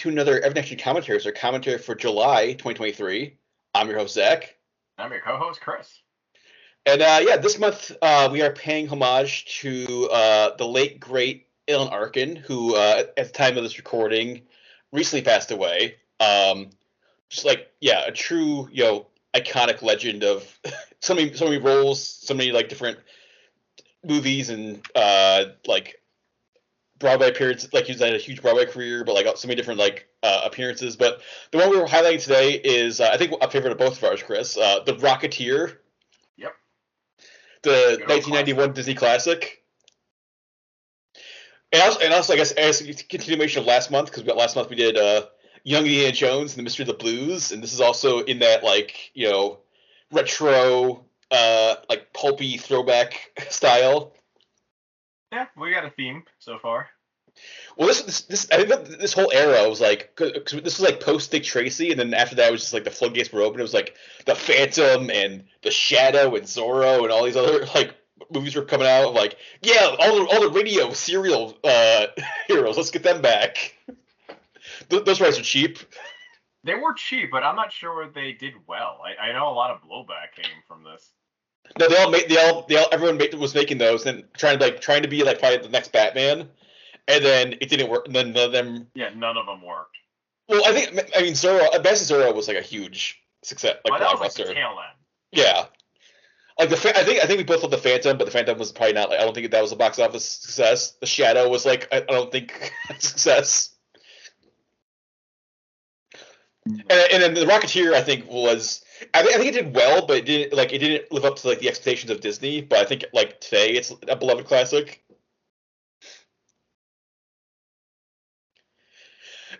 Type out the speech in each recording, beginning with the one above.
hello, and welcome to another Evan Commentaries, or commentary for July 2023. I'm your host, Zach. I'm your co-host, Chris. And uh, yeah, this month uh, we are paying homage to uh, the late, great Alan Arkin, who uh, at the time of this recording recently passed away. Um, just like, yeah, a true, you know, iconic legend of so many, so many roles, so many like different movies and uh, like Broadway appearance, like he's had a huge Broadway career, but like so many different like uh, appearances. But the one we were highlighting today is, uh, I think, a favorite of both of ours, Chris. Uh, the Rocketeer. Yep. The 1991 Disney classic. And also, and also, I guess as a continuation of last month, because last month we did uh, Young Indiana Jones and the Mystery of the Blues, and this is also in that like you know retro, uh, like pulpy throwback style. Yeah, we got a theme so far. Well, this this, this I think this whole era was like cause this was like post Dick Tracy, and then after that it was just like the floodgates were open. It was like the Phantom and the Shadow and Zorro and all these other like movies were coming out. Like yeah, all the all the radio serial uh, heroes. Let's get them back. those rights are cheap. They were cheap, but I'm not sure they did well. I, I know a lot of blowback came from this. No, they all made they all they all everyone made, was making those and trying to like trying to be like probably the next Batman, and then it didn't work. And then none of them. Yeah, none of them worked. Well, I think I mean Zorro, Best Zorro was like a huge success, like well, blockbuster. Like tail end. Yeah, like the I think I think we both love the Phantom, but the Phantom was probably not. Like, I don't think that was a box office success. The Shadow was like I, I don't think success. And, and then the Rocketeer, I think, was I, th- I think it did well, but it didn't like it didn't live up to like the expectations of Disney. But I think like today, it's a beloved classic.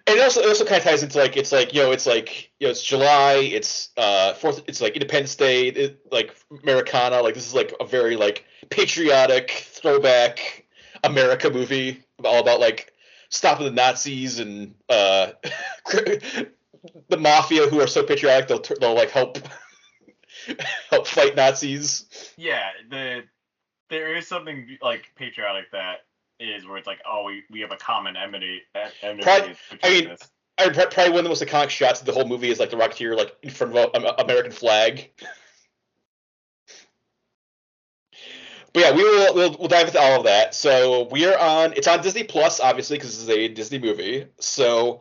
And it also it also kind of ties into like it's like you know it's like you know it's July it's uh fourth it's like Independence Day it, like Americana like this is like a very like patriotic throwback America movie all about like stopping the Nazis and uh the mafia who are so patriotic they'll they'll like help help fight Nazis. Yeah, the there is something like patriotic that is where it's like, oh, we, we have a common enmity. enmity probably, I mean, I probably one of the most iconic shots of the whole movie is like the Rocketeer like in front of an um, American flag. But yeah, we will we'll, we'll dive into all of that. So we are on. It's on Disney Plus, obviously, because this is a Disney movie. So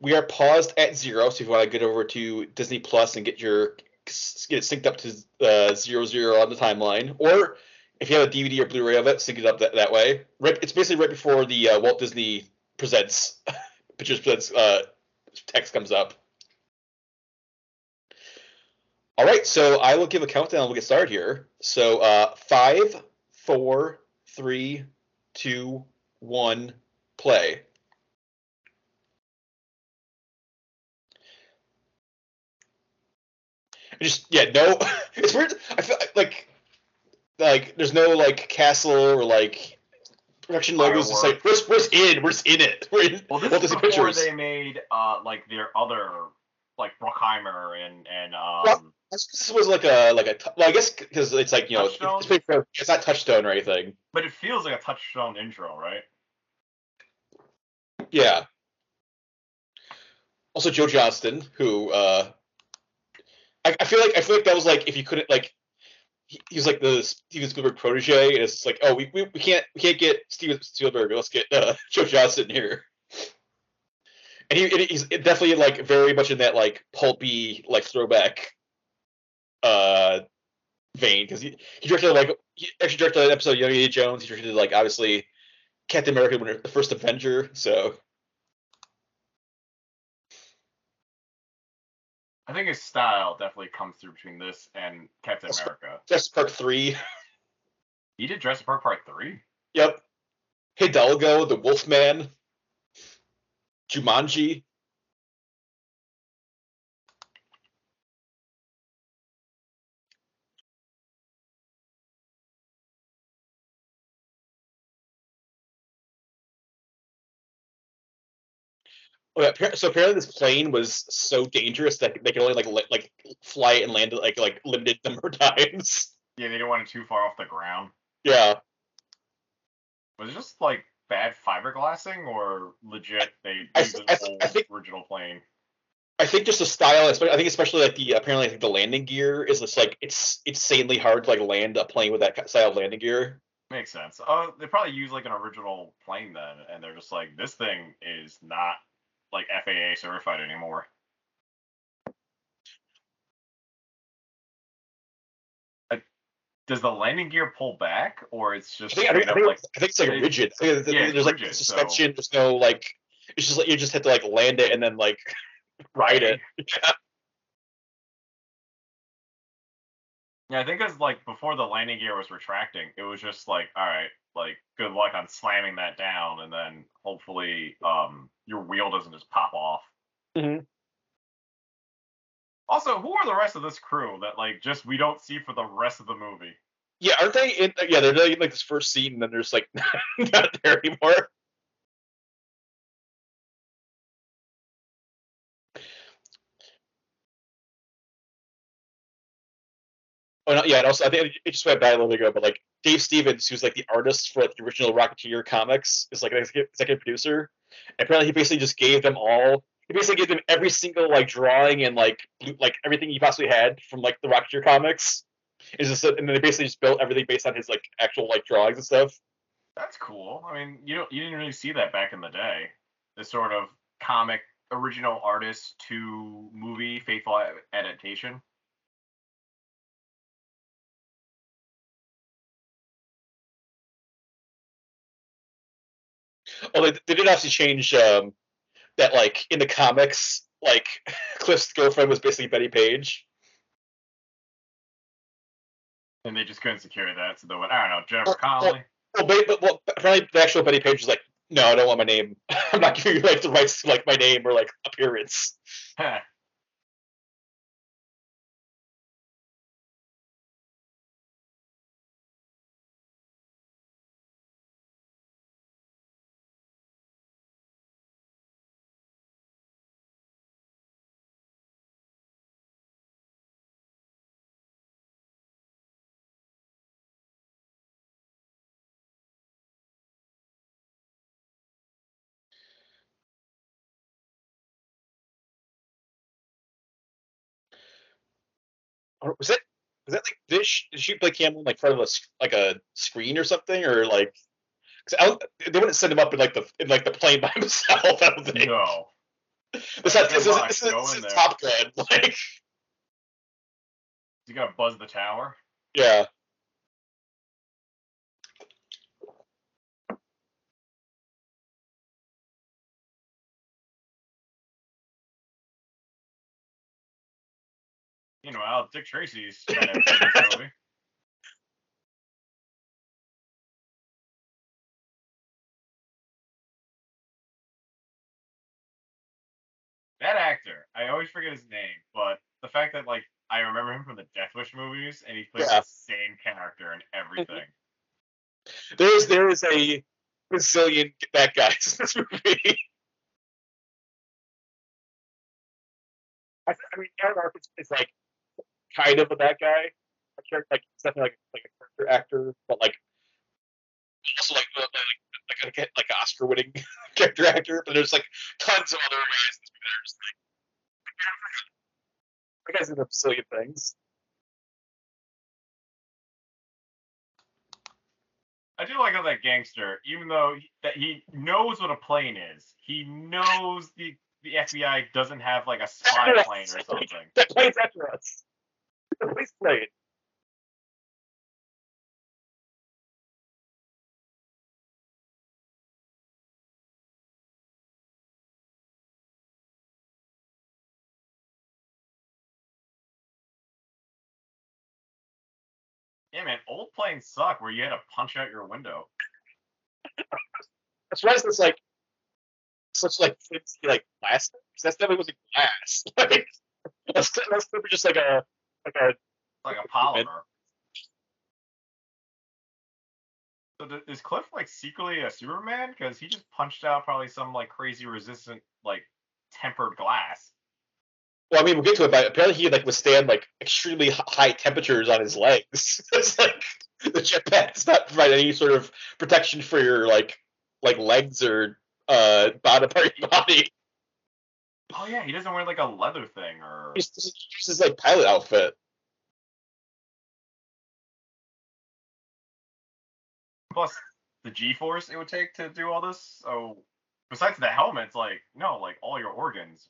we are paused at zero. So if you want to get over to Disney Plus and get your get it synced up to uh, zero zero on the timeline, or if you have a DVD or Blu-ray of it, sync it up that, that way. Right, it's basically right before the uh, Walt Disney presents Pictures presents uh, text comes up. All right, so I will give a countdown. We'll get started here. So uh, five, four, three, two, one, play. Just yeah, no. It's weird. I feel like like there's no like castle or like production logos. It's like we're, we're in. We're in it. We're in. Well, this is before pictures. they made uh like their other like Bruckheimer and and um. Well, this was like a like a well I guess because it's like you know it's, it's not touchstone or anything. But it feels like a touchstone intro, right? Yeah. Also, Joe Johnston, who uh, I, I feel like I feel like that was like if you couldn't like he, he was like the Steven Spielberg protege, and it's like, oh, we, we, we can't we can't get Steven Spielberg. Let's get uh, Joe Johnston here. And he he's definitely like very much in that like pulpy like throwback uh vein because he, he directed like he actually directed an episode of Young Indiana Jones. He directed like obviously Captain America, when the first Avenger. So I think his style definitely comes through between this and Captain America. Jurassic Park three. He did Jurassic Park Part three. Yep. Hidalgo, the Wolfman. Jumanji. Oh, okay, so apparently this plane was so dangerous that they could only like li- like fly it and land it like like limited number of times. Yeah, they didn't want it too far off the ground. Yeah. Was it just like bad fiberglassing or legit they I used th- an I old I think- original plane? I think just the style. I think especially like the apparently I think the landing gear is just like it's insanely hard to like land a plane with that style of landing gear. Makes sense. Oh, they probably use like an original plane then, and they're just like, this thing is not like FAA certified anymore. Uh, Does the landing gear pull back, or it's I just think I think, I think, like I think it's like rigid. I think yeah, there's like rigid, so- suspension. There's no like. It's just like you just have to like land it and then like ride it. Yeah, I think it's like before the landing gear was retracting, it was just like, all right, like good luck on slamming that down, and then hopefully um your wheel doesn't just pop off. Mhm. Also, who are the rest of this crew that like just we don't see for the rest of the movie? Yeah, aren't they? In, yeah, they're like in like this first scene, and then there's like not there anymore. Oh no, yeah, and also I think it just went back a little bit ago, but like Dave Stevens, who's like the artist for the original Rocketeer comics, is like an executive, producer. And apparently, he basically just gave them all. He basically gave them every single like drawing and like like everything he possibly had from like the Rocketeer comics. Is just and then they basically just built everything based on his like actual like drawings and stuff. That's cool. I mean, you don't you didn't really see that back in the day. This sort of comic original artist to movie faithful adaptation. Oh, they, they did actually change um, that like in the comics, like Cliff's girlfriend was basically Bettie Page. And they just couldn't secure that, so they went, I don't know, Jennifer Oh, oh. Connelly. Well, but, well, apparently the actual Bettie Page was like, no, I don't want my name. I'm not giving you like the rights to like my name or like appearance. Was it? Was that like did she, did she play Cameron like front of a like a screen or something or like? 'cause I don't, they wouldn't send him up in like the in like the plane by himself. I don't think. no. This, is, this, is, this, is, go this is. Top Gun. Like, You gotta buzz the tower. yeah. Meanwhile, Dick Tracy's trying to make this movie. That actor, I always forget his name, but the fact that like I remember him from the Death Wish movies, and he plays Yeah. the same character in everything. There is there is a bazillion bad guys in this movie. I, mean, Alan Arkin is like kind of a bad guy. A character like he's definitely like like a character actor, but like also like like like like, like an Oscar winning character actor. But there's like tons of other guys in this movie that are just like that guy's in a bazillion things. I do like how that gangster, even though he, that he knows what a plane is, he knows the the FBI doesn't have like a spy plane or something. That plane's after us. The police plane. Yeah, man, old planes suck where you had to punch out your window. That's why it's like such like fancy like plastic. That's definitely wasn't glass. Like that's that's just like a like a like a polymer. So th- is Cliff like secretly a Superman? Because he just punched out probably some like crazy resistant like tempered glass. well, I mean, we'll get to it, but apparently he like withstand like extremely high temperatures on his legs. it's like the jetpack does not provide any sort of protection for your like like legs or uh bottom part of your body. Oh yeah, he doesn't wear like a leather thing or. He's just his like pilot outfit. Plus the G-force it would take to do all this. So besides the helmet, it's like no, like all your organs.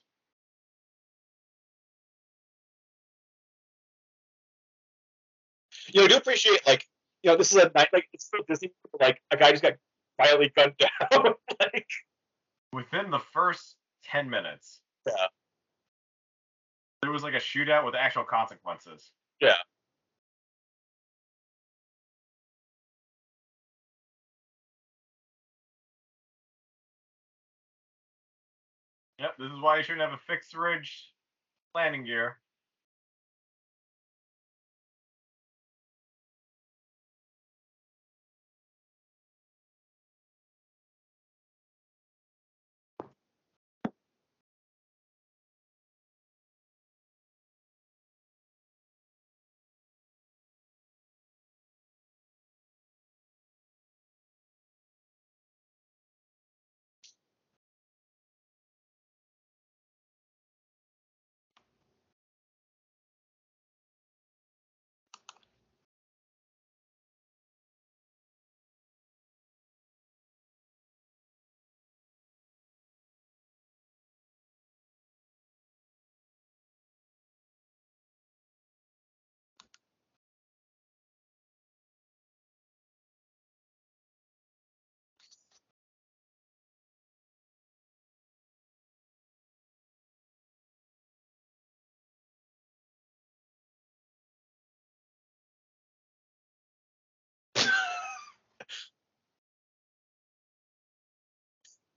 You know, I do appreciate like you know this is a night like it's still Disney like a guy just got violently gunned down. like Within the first ten minutes, Yeah. there was like a shootout with actual consequences. Yeah. Yep, this is why you shouldn't have a fixed ridge landing gear.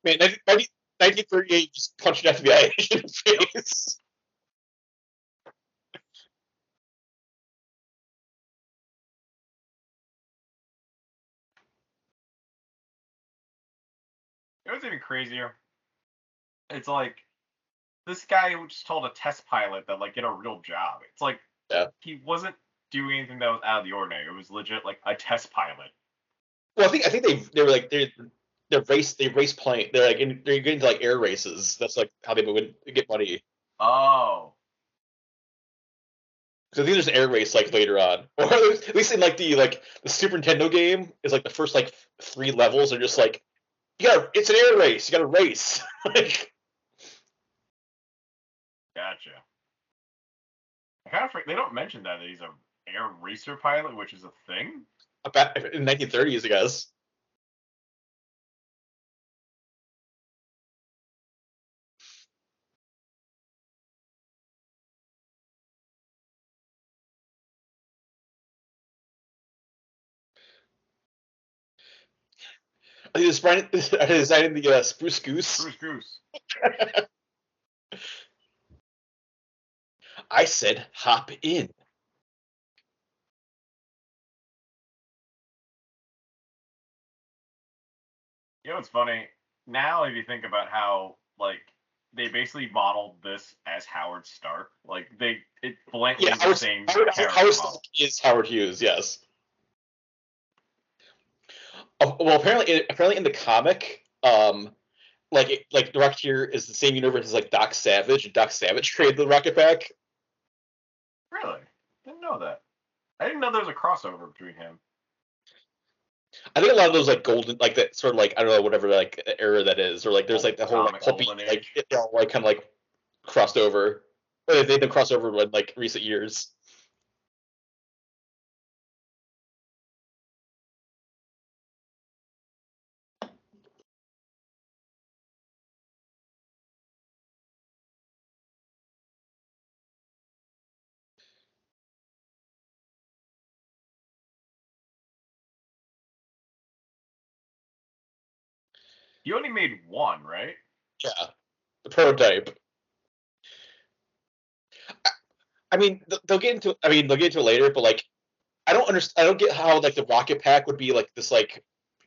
Man, 19, 1938 just punched an FBI agent in the face. It was even crazier. It's like this guy just told a test pilot that like get a real job. It's like Yeah. he wasn't doing anything that was out of the ordinary. It was legit like a test pilot. Well, I think I think they they were like they they're race they race plane they're like in, they're getting into like air races. That's like how they would get money. Oh, Because I think there's an air race like later on, or at least in like the like the Super Nintendo game is like the first like three levels are just like you got it's an air race. You got to race. like gotcha. I kind of they don't mention that he's a air racer pilot, which is a thing. about in 1930s, I guess. Are they designing, are they designing the uh, spruce goose? Bruce Goose. I said hop in. You know what's funny? Now, if you think about how like they basically modeled this as Howard Stark, like they it blatantly Yeah, the Howard, same Howard, character Howard. Stark is Howard Hughes, yes. Oh, well, apparently, apparently in the comic, um, like it- like the Rocketeer is the same universe as like Doc Savage, and Doc Savage created the rocket pack. Really? Didn't know that. I didn't know there was a crossover between him. I think a lot of those like golden, like that sort of like I don't know whatever like era that is, or like there's like the whole like puppy, like they're all like kind of like crossed over. Or they've been crossed over in like recent years. He only made one, right? Yeah, the prototype. I, I mean, th- they'll get into. I mean, they'll get into it later, but like, I don't understand. I don't get how like the rocket pack would be like this like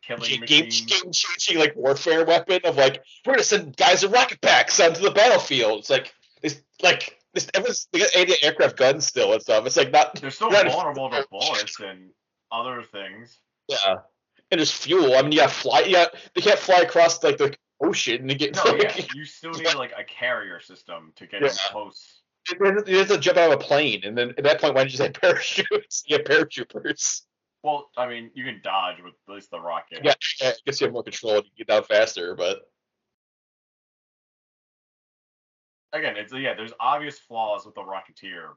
game game changing like warfare weapon of like we're gonna send guys in rocket packs onto the battlefield. It's like it's like this. Everyone's they got anti-aircraft guns still and stuff. It's like not They're still not- vulnerable to bullets and other things. Yeah. And there's fuel. I mean, you got fly. Yeah, they can't fly across like the ocean to get. No, like, yeah, you still need like a carrier system to get in Yeah. close. You have to jump out of a plane, and then at that point, why don't you have parachutes? You have paratroopers. Well, I mean, you can dodge with at least the rocket. Yeah, I guess you have more control and you get down faster, but Again, it's yeah. There's obvious flaws with the Rocketeer.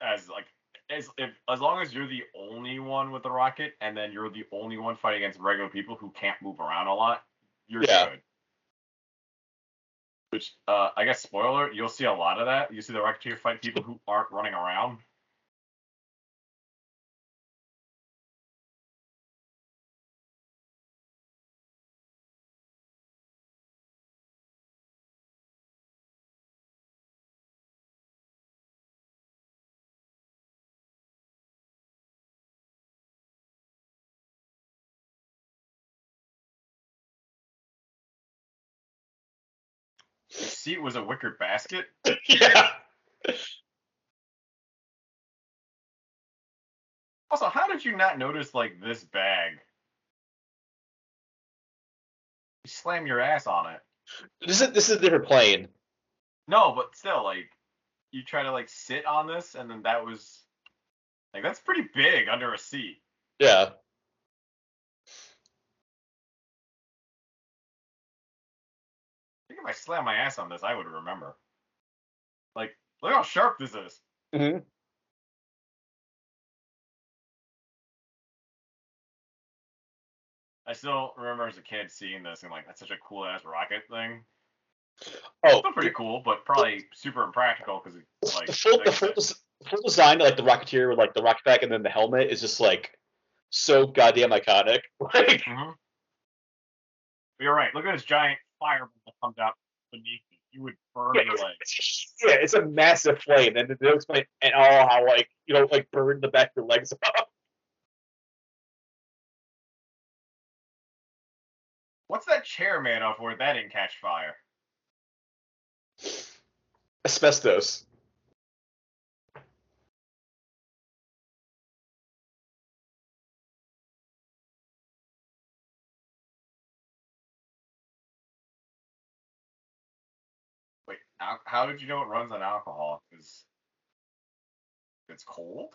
As like as if as long as you're the only one with the rocket, and then you're the only one fighting against regular people who can't move around a lot, you're Yeah. good. Which uh, I guess spoiler, you'll see a lot of that. You see the Rocketeer fight people who aren't running around. Seat was a wicker basket. yeah. Also, how did you not notice like this bag? You slam your ass on it. This is this is a different plane. No, but still, like you try to like sit on this, and then that was like that's pretty big under a seat. Yeah. Think if I slam my ass on this, I would remember. Like, look how sharp this is. hmm I still remember as a kid seeing this and like that's such a cool ass rocket thing. Oh, Still pretty cool, but probably super impractical because it's like the full the full, des- full design, like the Rocketeer with like the rocket pack and then the helmet, is just like so goddamn iconic. Like, Mhm. But You're right. Look at this giant fireball that comes out beneath you. You would burn yeah, it's, legs. yeah, it's a massive flame, and they'll explain and all how like you know like burn the back of your legs up. What's that chair made of where that didn't catch fire? Asbestos. Al- how did you know it runs on alcohol? Because it's cold.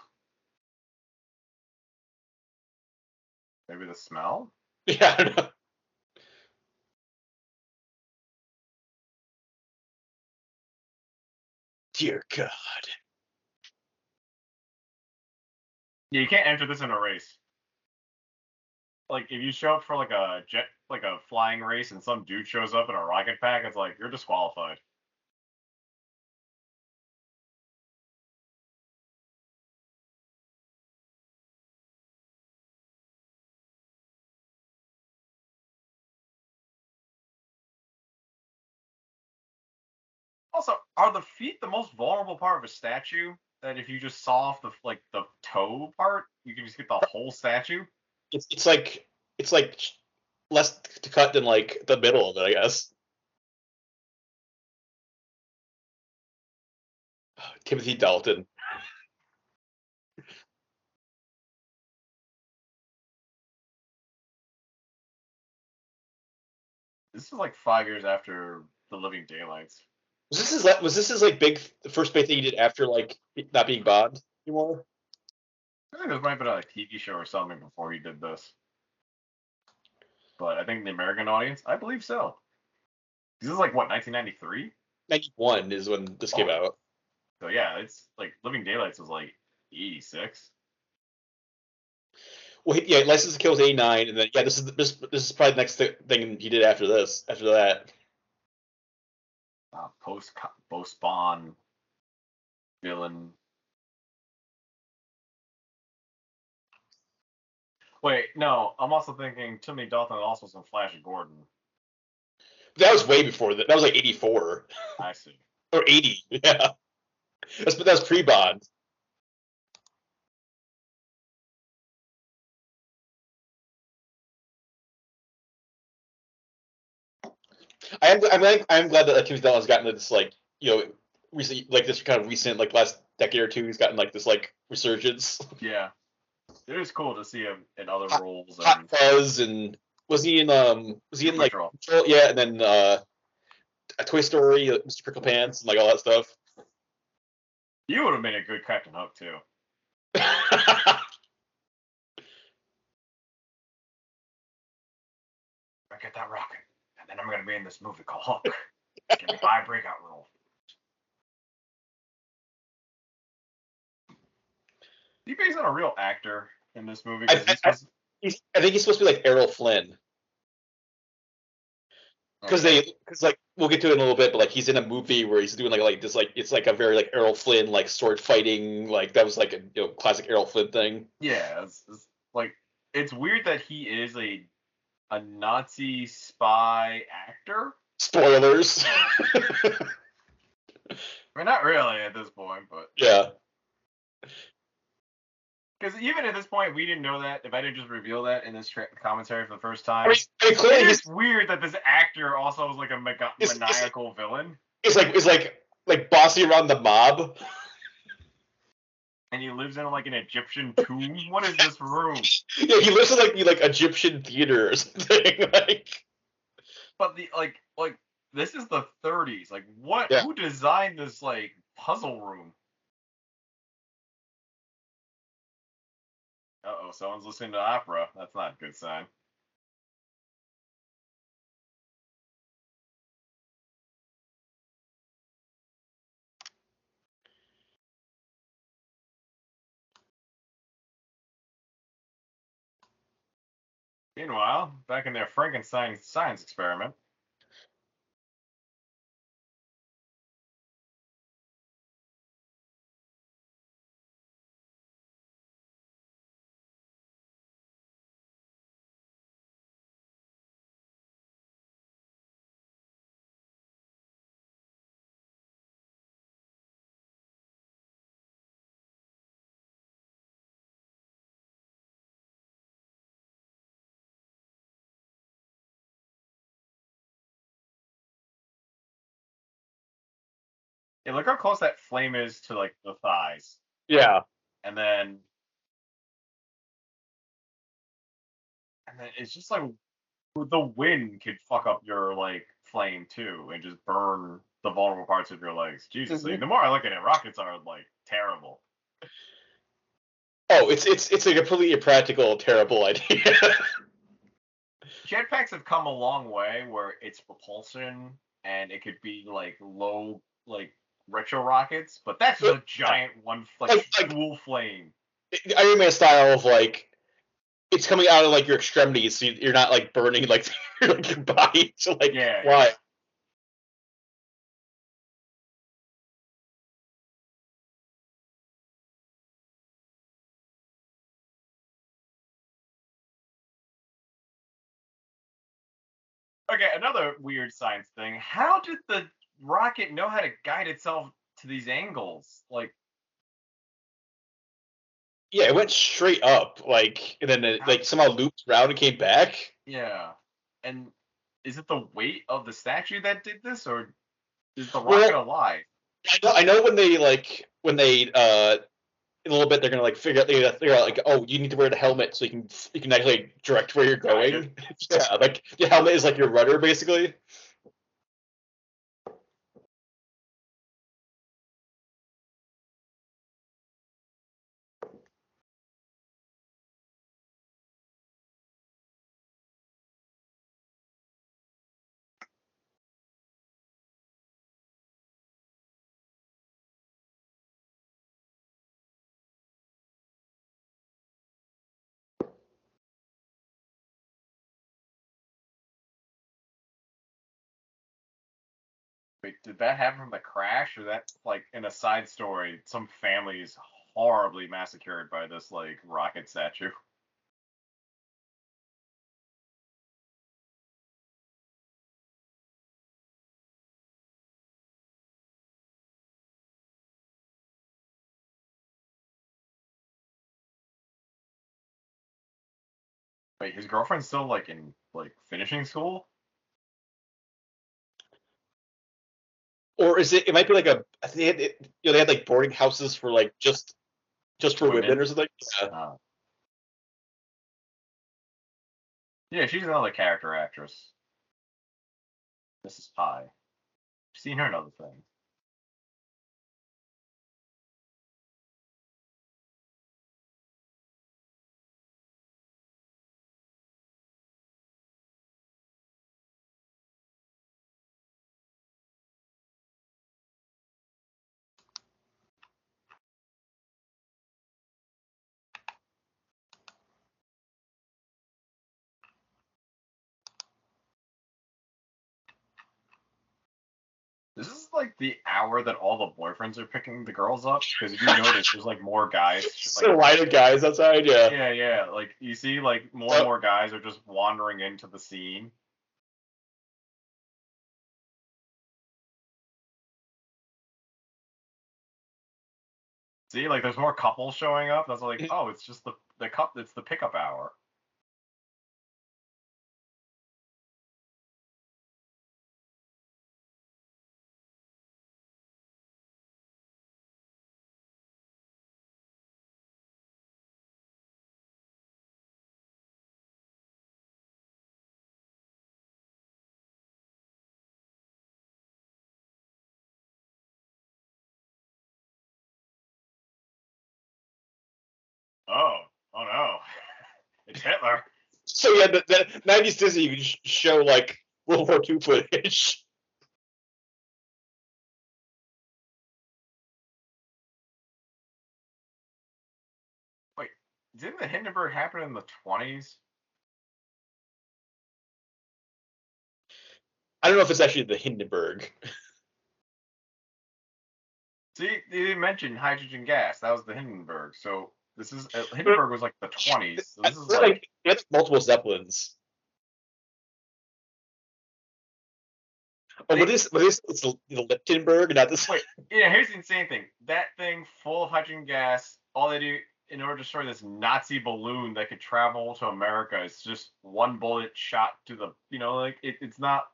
Maybe the smell. Yeah. I know. Dear God. Yeah, you can't enter this in a race. Like if you show up for like a jet, like a flying race, and some dude shows up in a rocket pack, it's like you're disqualified. Also, are the feet the most vulnerable part of a statue? That if you just saw off the like the toe part, you can just get the whole statue. It's it's like it's like less to cut than like the middle of it, I guess. Timothy Dalton. This is like five years after the Living Daylights. Was this his was this his like big the first big thing he did after like not being Bond anymore? I think this might have uh, been a TV show or something before he did this. But I think the American audience, I believe so. This is like what 1993. Ninety one is when this came Oh. out. So yeah, it's like Living Daylights was like 86. Well, yeah, License to Kill was eighty nine, and then yeah, this is this this is probably the next thi- thing he did after this. After that, Uh, post post Spawn villain. Wait, no, I'm also thinking Timmy Dalton also was in Flash Gordon. that was way before that. That was like eighty four I see. or eighty. Yeah, that's but that was pre Bond. I am I'm glad, I'm glad that like, Timothy Dalton has gotten this like you know recent like this kind of recent like last decade or two he's gotten like this like resurgence. Yeah. It is cool to see him in other Hot- roles. Hot And Fuzz and was he in um was he in like Patrol. Yeah and then uh a Toy Story, like, Mr. Pricklepants and like all that stuff. you would have made a good Captain Hook too. I get that rocket, and I'm gonna be in this movie called Hook. Give me my breakout role. He based on a real actor in this movie? I- I- supposed- I think he's supposed to be like Errol Flynn because Okay. they because like we'll get to it in a little bit, but like he's in a movie where he's doing like like this like it's like a very like Errol Flynn like sword fighting like that was like a you know classic Errol Flynn thing. Yeah, it's, it's like it's weird that he is a a Nazi spy actor. Spoilers. I mean, not really at this point, but yeah. because even at this point, we didn't know that. If I didn't just reveal that in this tra- commentary for the first time, I mean, I mean, clearly it weird that this actor also is like a mega- It's- it's- maniacal villain, it's like it's like like bossy around the mob. And he lives in like an Egyptian tomb. What is this room? Yeah, he lives in like the like Egyptian theater or something. like But the like like this is the 30s. Like what? Yeah. Who designed this like puzzle room? Uh oh, someone's listening to opera. That's not a good sign. Meanwhile, back in their Frankenstein science experiment, yeah, look how close that flame is to like the thighs, yeah, and then and then it's just like the wind could fuck up your like flame too and just burn the vulnerable parts of your legs. Jesus, like, Mhm. the more I look at it, rockets are like terrible. Oh, it's it's it's a completely impractical, terrible idea. Jetpacks have come a long way where it's propulsion and it could be like low like retro rockets, but that's a giant one like, Like- like- dual flame. Iron Man style of like it's coming out of like your extremities, so you- you're not like burning like, like your body to like Yeah. fly. Okay, another weird science thing. How did the rocket know how to guide itself to these angles? Like, Yeah, it went straight up, like, and then it like somehow looped around and came back. yeah. And is it the weight of the statue that did this, or is the Well- rocket alive? I know, I know when they like when they uh in a little bit they're gonna like figure out they gotta figure out like oh you need to wear the helmet so you can you can actually direct where you're going. yeah, like the helmet is like your rudder basically. Wait, did that happen from the crash, or that like in a side story, some family is horribly massacred by this like rocket statue? Wait, his girlfriend's still like in like finishing school? or is it? It might be like a. They had, it, you know, they had like boarding houses for like just, just for women, women or something. Yeah. Uh, yeah, she's another character actress. Mrs. Pie. I've seen her in other things. This is like the hour that all the boyfriends are picking the girls up because if you notice, there's like more guys. Like, line of guys outside, yeah. yeah, yeah. Like you see, like more and more guys are just wandering into the scene. See, like there's more couples showing up. That's like, oh, it's just the the cup. It's the pickup hour. Hitler. So yeah, the, the 90s Disney, you could show like World War II footage. Wait, didn't the Hindenburg happen in the 20s? I don't know if it's actually the Hindenburg. See, they didn't mention hydrogen gas. That was the Hindenburg. So this is uh, Hindenburg was like the 20s. So this is like, like, have multiple Zeppelins. Oh, what is what is it's the, Liptonberg, not this? Wait. yeah. Here's the insane thing. That thing full of hydrogen gas. All they do in order to destroy this Nazi balloon that could travel to America is just one bullet shot to the. You know, like it, it's not.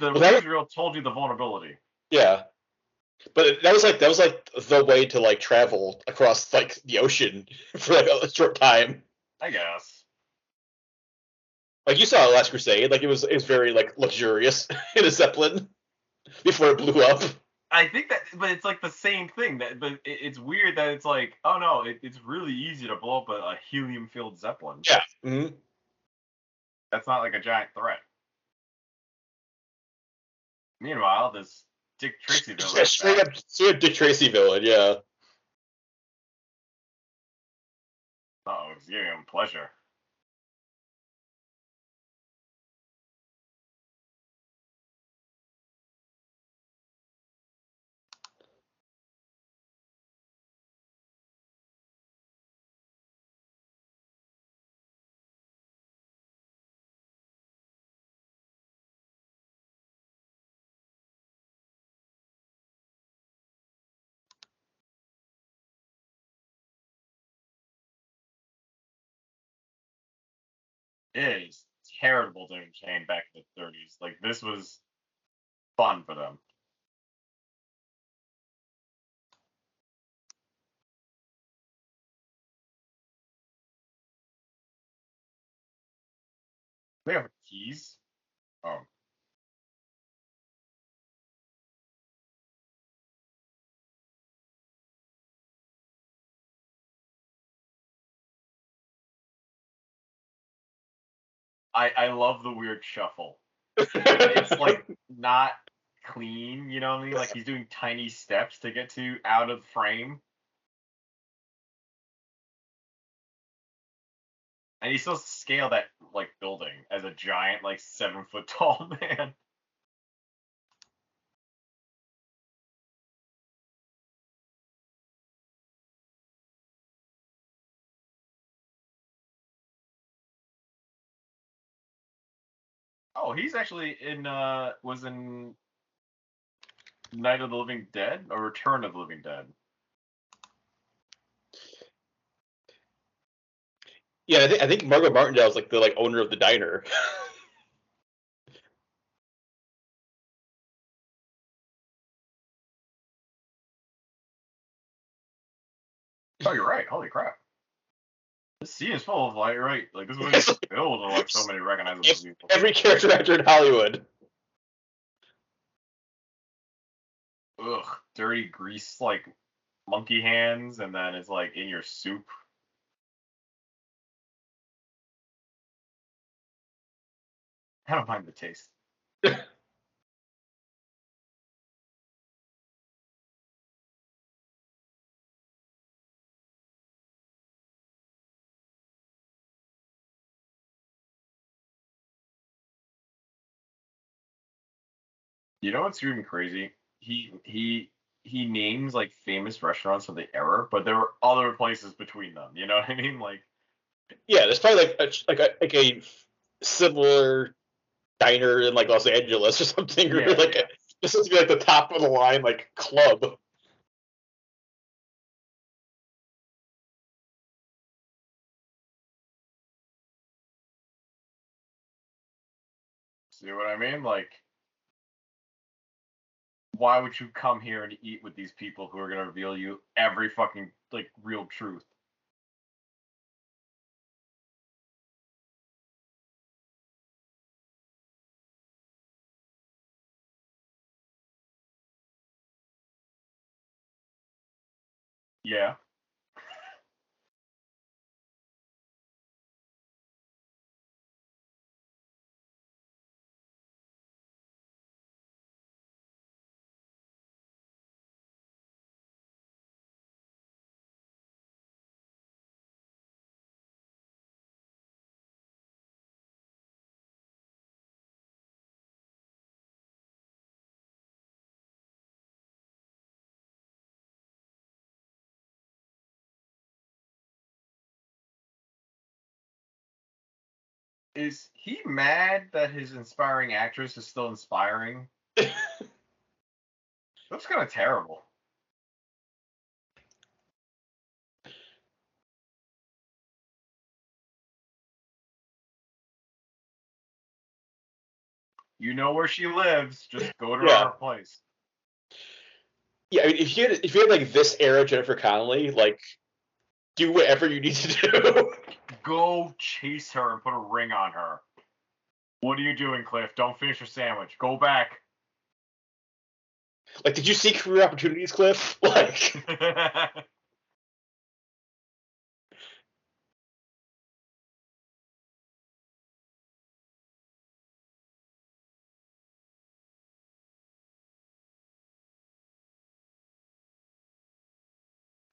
The Well, newsreel told you the vulnerability. Yeah, but that was like that was like the way to like travel across like the ocean for like a short time. I guess. Like you saw Last Crusade, like it was it was very like luxurious in a Zeppelin before it blew up. I think that, but it's like the same thing. That, but it, it's weird that it's like, oh no, it, it's really easy to blow up a, a helium-filled zeppelin. Yeah. hmm That's not like a giant threat. Meanwhile, this Dick Tracy villain. Yeah, straight up, straight up Dick Tracy villain. Yeah. Oh, it's giving him pleasure. Is terrible to entertain back in the 30s. Like this was fun for them. They have keys. Oh. I I love the weird shuffle. It's like not clean, you know what I mean? Like he's doing tiny steps to get to out of frame. And he still scale that like building as a giant, like seven foot tall man. Oh, he's actually in uh was in Night of the Living Dead or Return of the Living Dead. Yeah, I think I think Margo Martindale is like the like owner of the diner. Oh, you're right. Holy crap. The scene is full of light, right, like this movie is filled with like so many recognizable people. Every character actor in Hollywood. Ugh, dirty grease like monkey hands, and then it's like in your soup. I don't mind the taste. You know what's even crazy? He he he names like famous restaurants of the era, but there were other places between them. You know what I mean? Like Yeah, there's probably like a, like a like a similar diner in like Los Angeles or something, or like yeah. A, this is like the top of the line like club. See what I mean? Like, why would you come here and eat with these people who are gonna reveal you every fucking like real truth? Yeah. Is he mad that his inspiring actress is still inspiring? That's kind of terrible. You know where she lives. Just go to Yeah. her place. Yeah, I mean, if you had if you had like this era Jennifer Connelly, like do whatever you need to do. Go chase her and put a ring on her. What are you doing, Cliff? Don't finish your sandwich. Go back. like, did you see career opportunities, Cliff? Like,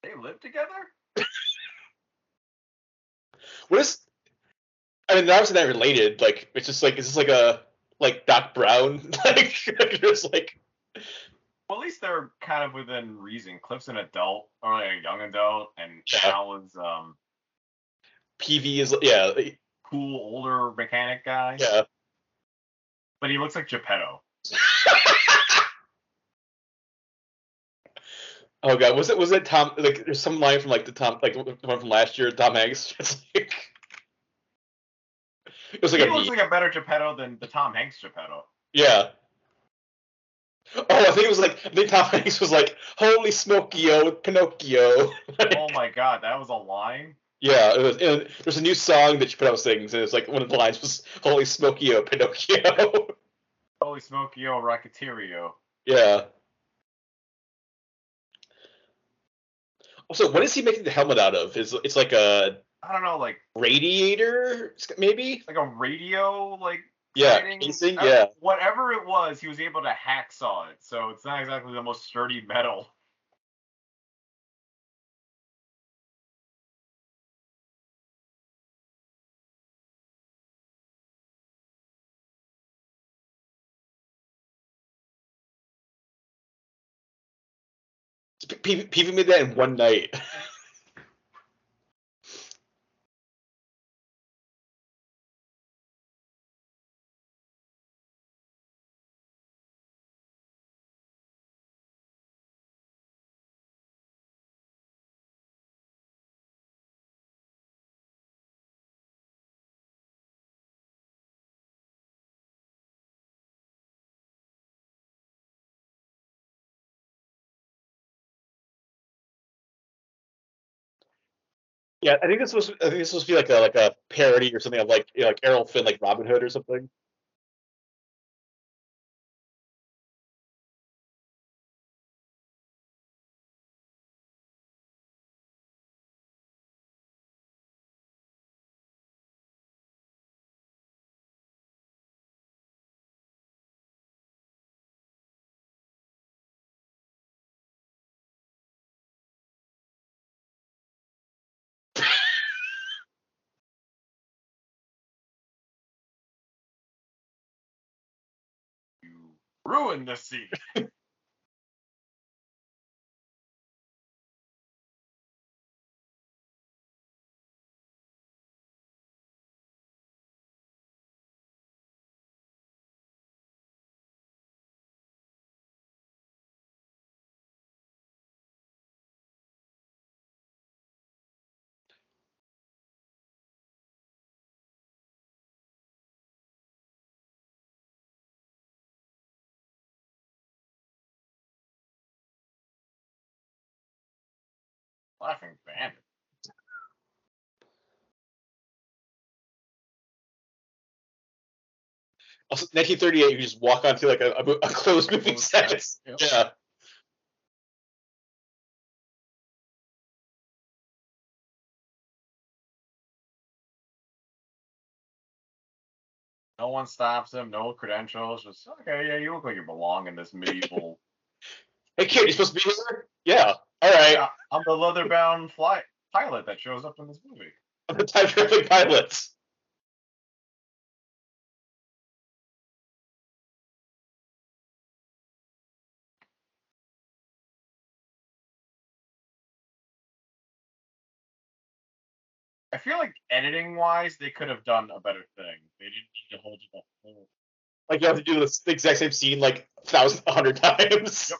they live together? What is? I mean, obviously not related. Like, it's just like, is this like a like Doc Brown? like, just like, Well, at least they're kind of within reason. Cliff's an adult or like a young adult, and Yeah. Al is um Peevy is yeah, cool older mechanic guy. yeah. But he looks like Geppetto. Oh god, was it was it Tom? Like, there's some line from like the Tom, like the one from last year, Tom Hanks. It's like, it was like he a looks like a better Geppetto than the Tom Hanks Geppetto. Yeah. Oh, I think it was like I think Tom Hanks was like, "Holy Smokey-o, Pinocchio." oh my god, that was a line. yeah, it was. And there's a new song that Chappelle sings, and it's like one of the lines was "Holy Smokey-o, Pinocchio." Holy Smokey, yo, Rocketerio. yeah. Also, what is he making the helmet out of? Is it's like a I don't know, like radiator, maybe? like a radio, like Yeah, casing. Uh, yeah. Whatever it was, he was able to hacksaw it, so it's not exactly the most sturdy metal. Peevy made that in one night. Yeah, I think this was. I think this was be like a like a parody or something of like you know, like Errol Flynn, like Robin Hood or something. Ruined the scene. Laughing bandit. Also, 1938, you just walk onto like a, a, a closed movie set. set, yep. Yeah. No one stops him. No credentials. Just okay. Yeah, you look like you belong in this medieval. Hey kid, you supposed to be here? Yeah. All right. I'm the leather-bound fly pilot that shows up in this movie. I'm the time traveling pilots. I feel like editing-wise, they could have done a better thing. They didn't need to hold you the whole. Like you have to do this the exact same scene like a thousand, a hundred times. Yep.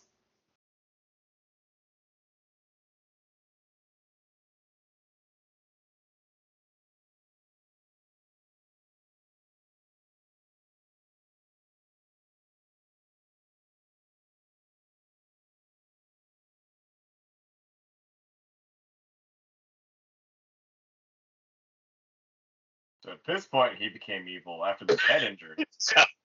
So at this point, he became evil after the head injury.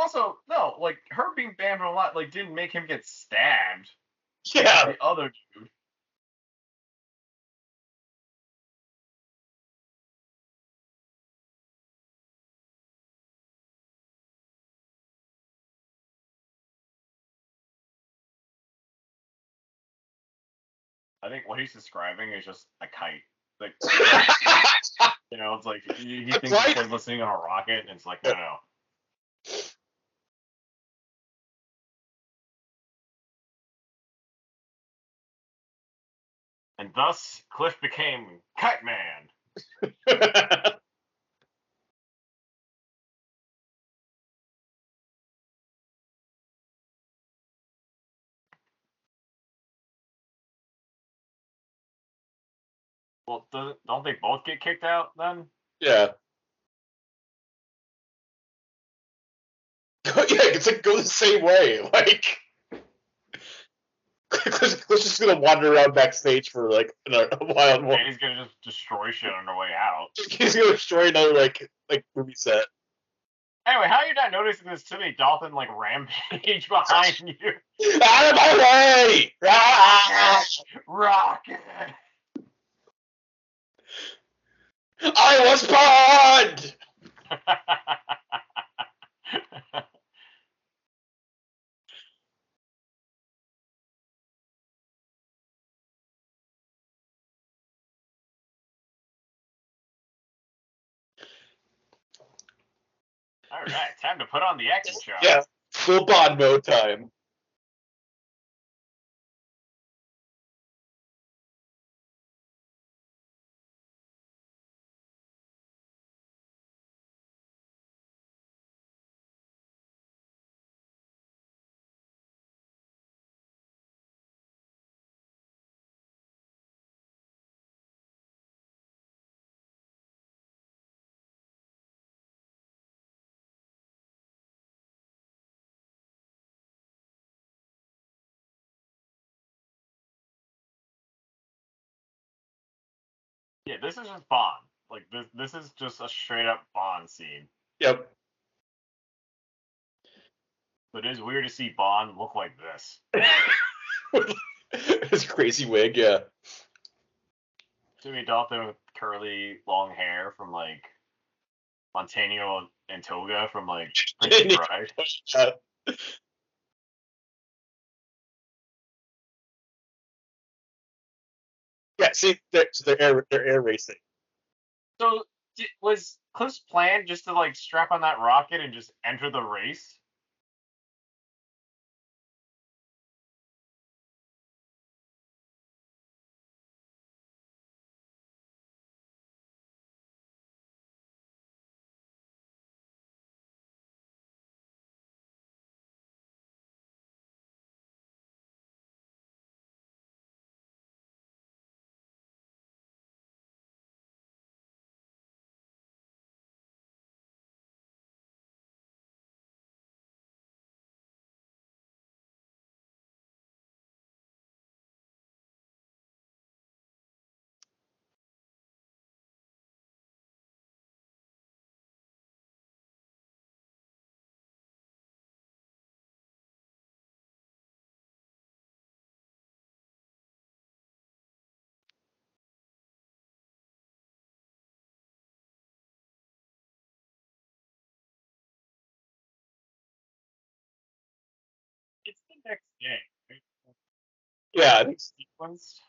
Also, no, like her being banned from a lot, like didn't make him get stabbed. Yeah. The other dude. I think what he's describing is just a kite. Like, you know, it's like he, he thinks Right. he's like listening on a rocket, and it's like, no, no, And thus, Cliff became Kite Man. Well, don't they both get kicked out then? yeah. yeah, it's like go the same way. Like Cliff's just gonna wander around backstage for like a, a while more. He's gonna just destroy shit on the way out. He's gonna destroy another like like movie set. Anyway, how are you not noticing this Timmy Dalton like rampage behind you? Out of my way! Ah! Rocket! I was Bond! All right, time to put on the action shot. Yeah, full Bond mode time. Yeah, this is just Bond. Like this, this is just a straight up Bond scene. Yep. But it is weird to see Bond look like this. His crazy wig, yeah. Jimmy Dalton with curly long hair from like Montano and Toga from like Princess Bride. Yeah, see, they're, so they're air they're air racing. So was Cliff's plan just to like strap on that rocket and just enter the race? Next day. right? Yeah, I think Sequence.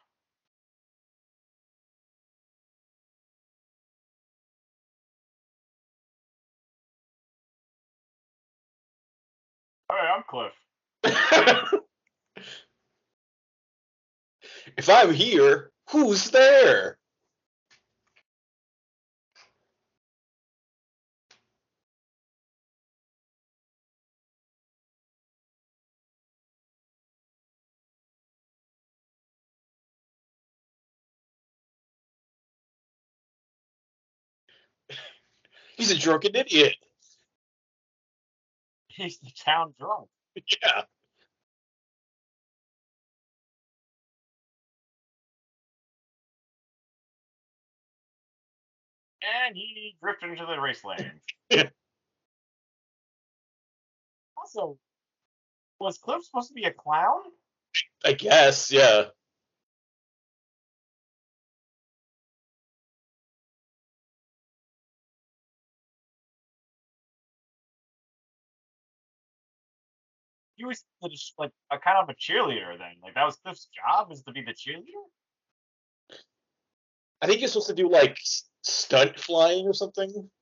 All right, I'm Cliff. if I'm here, who's there? He's a drunken idiot. He's the town drunk. Yeah. And he drifted into the race lane. Yeah. Also, was Cliff supposed to be a clown? I guess, yeah. He was just like a kind of a cheerleader then. Like that was Cliff's job is to be the cheerleader. I think you're supposed to do like stunt flying or something.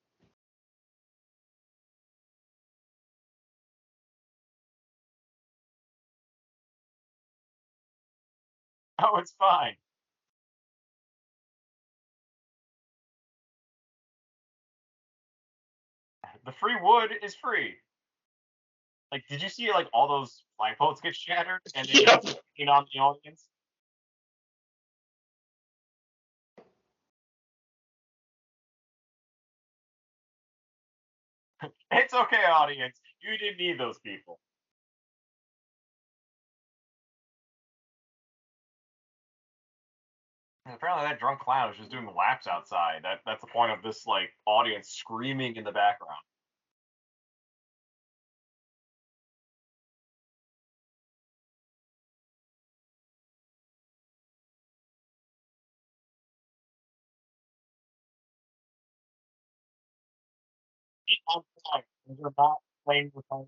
Oh, it's fine. The free wood is free. Like, did you see like all those flagpoles get shattered and they Yeah. rain on the audience? It's okay, audience. You didn't need those people. And apparently, that drunk clown was just doing laps outside. That that's the point of this like audience screaming in the background. on fire. Those are not flame retardant.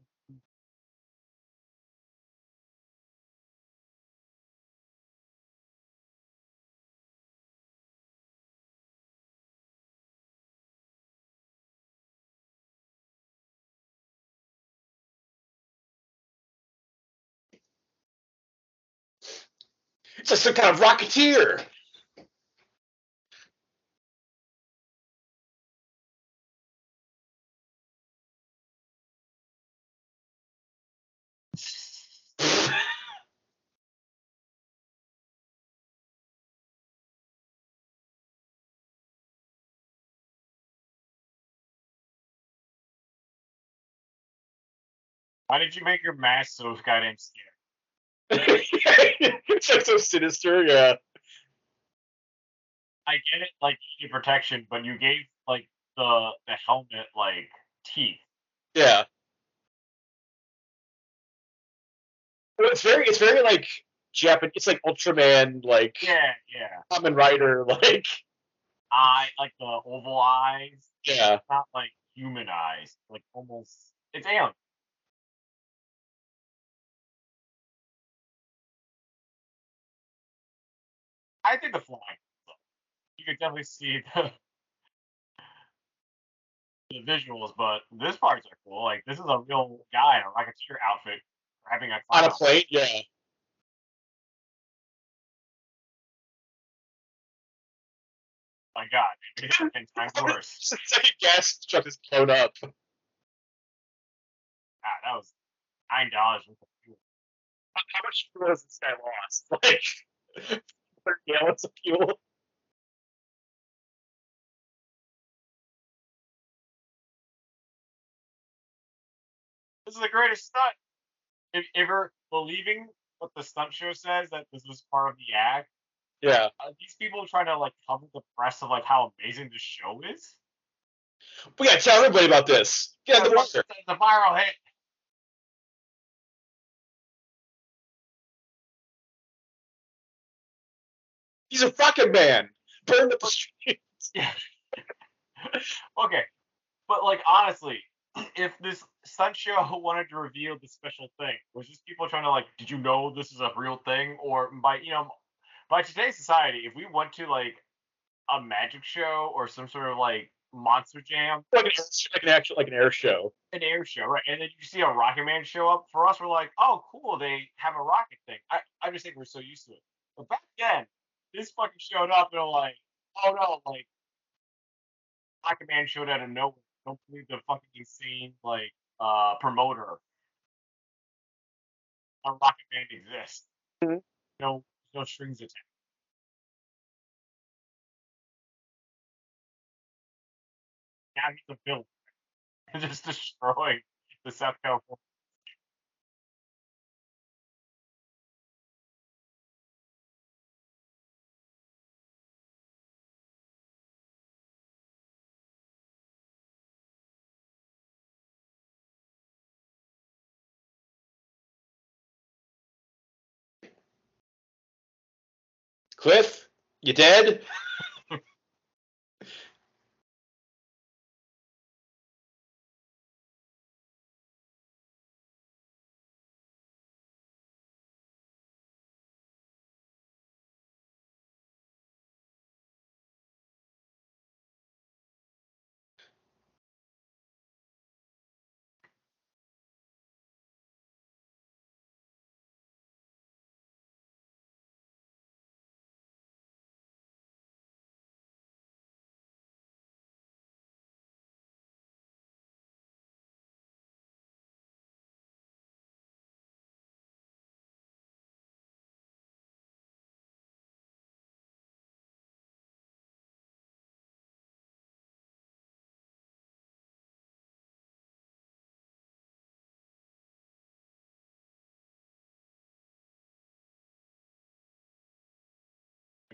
It's just some kind of rocketeer. Why did you make your mask so goddamn scary? it's so sinister, yeah. I get it, like you need protection, but you gave like the the helmet like teeth. Yeah. Well, it's very it's very like Japan it's like Ultraman, like Yeah, yeah. Kamen Rider, like Eye, like the oval eyes. yeah. It's not like human eyes, like almost. It's alien. I think the flying. You could definitely see the the visuals, but this parts are cool. Like this is a real guy in a Rocketeer outfit grabbing a On a plate. yeah. My God, maybe ten times worse. Second gas truck is blown up. Ah, that was nine dollars. How much fuel has this guy lost? Like gallons of fuel. This is the greatest stunt. If ever believing what the stunt show says that this was part of the act, Yeah. are these people trying to like cover the press of like how amazing the show is? We gotta tell everybody about this. On the water. viral hit. He's a fucking man. Burned up the street. Yeah. okay, but like honestly, if this stunt show wanted to reveal this special thing, was just people trying to like, did you know this is a real thing? Or by you know, by today's society, if we went to like a magic show or some sort of like monster jam, Like an, like an actual like an air show. an air show, right? And then you see a Rocket Man show up. For us, we're like, oh, cool, they have a rocket thing. I, I just think we're so used to it. But back then, this fucking showed up and I'm like, oh no, like Rocket Man showed out of nowhere. Don't believe the fucking insane like uh promoter. A Rocket Man exists. Mhm. No, no strings attached. Now he's a villain, just destroying the South California. Cliff, you dead?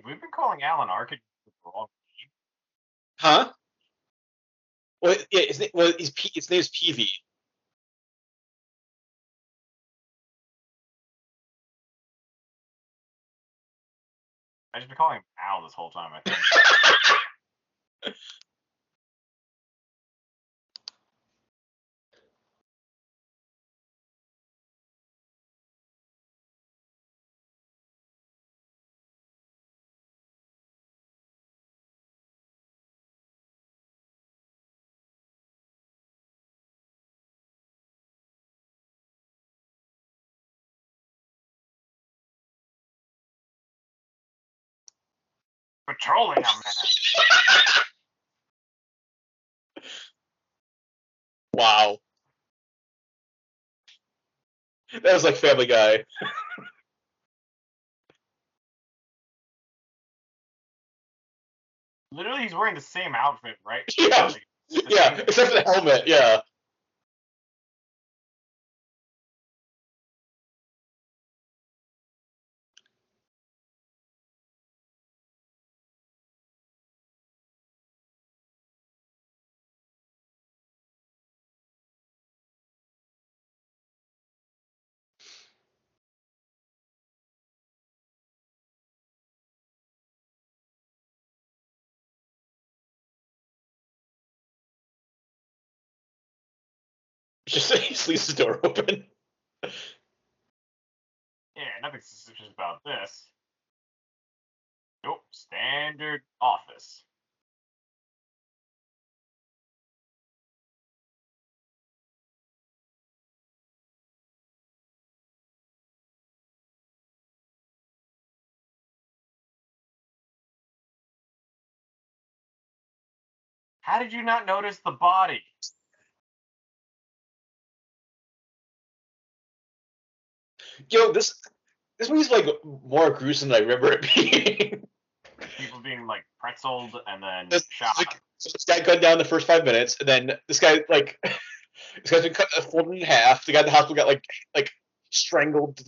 We've been calling Alan Arkin the wrong Huh? Well, yeah, his name, well, his, his name's Peevy. I just been calling him Al this whole time. I think. petroleum man. Wow. That was like Family Guy. Literally, he's wearing the same outfit, right? Yeah. Yeah, except for the helmet. Yeah. Just leaves the door open. Yeah, nothing suspicious about this. Nope, standard office. How did you not notice the body? Yo, this this movie's like more gruesome than I remember it being. People being like pretzeled and then This- shot. like, so this guy gunned down the first five minutes, and then this guy like this guy's been cut uh, folded in half. The guy in the hospital got like like strangled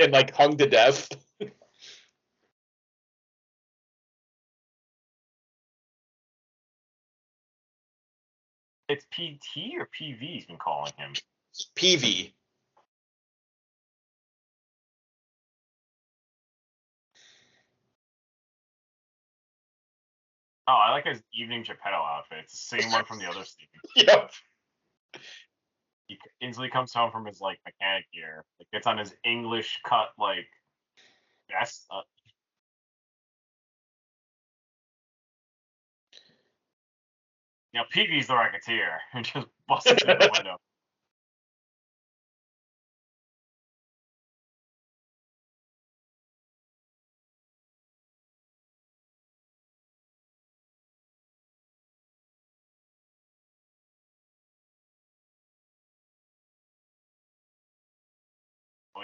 and like hung to death. It's PT or Peevy's been calling him. Peevy. Oh, I like his evening Geppetto outfit. It's the same one from the other scene. Yep. He instantly comes home from his like mechanic gear, like gets on his English cut like vest. Uh, know, Peevy's the Rocketeer and just busts through the window.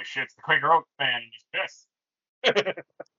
Shit, it's the Quaker Oak fan and he's pissed.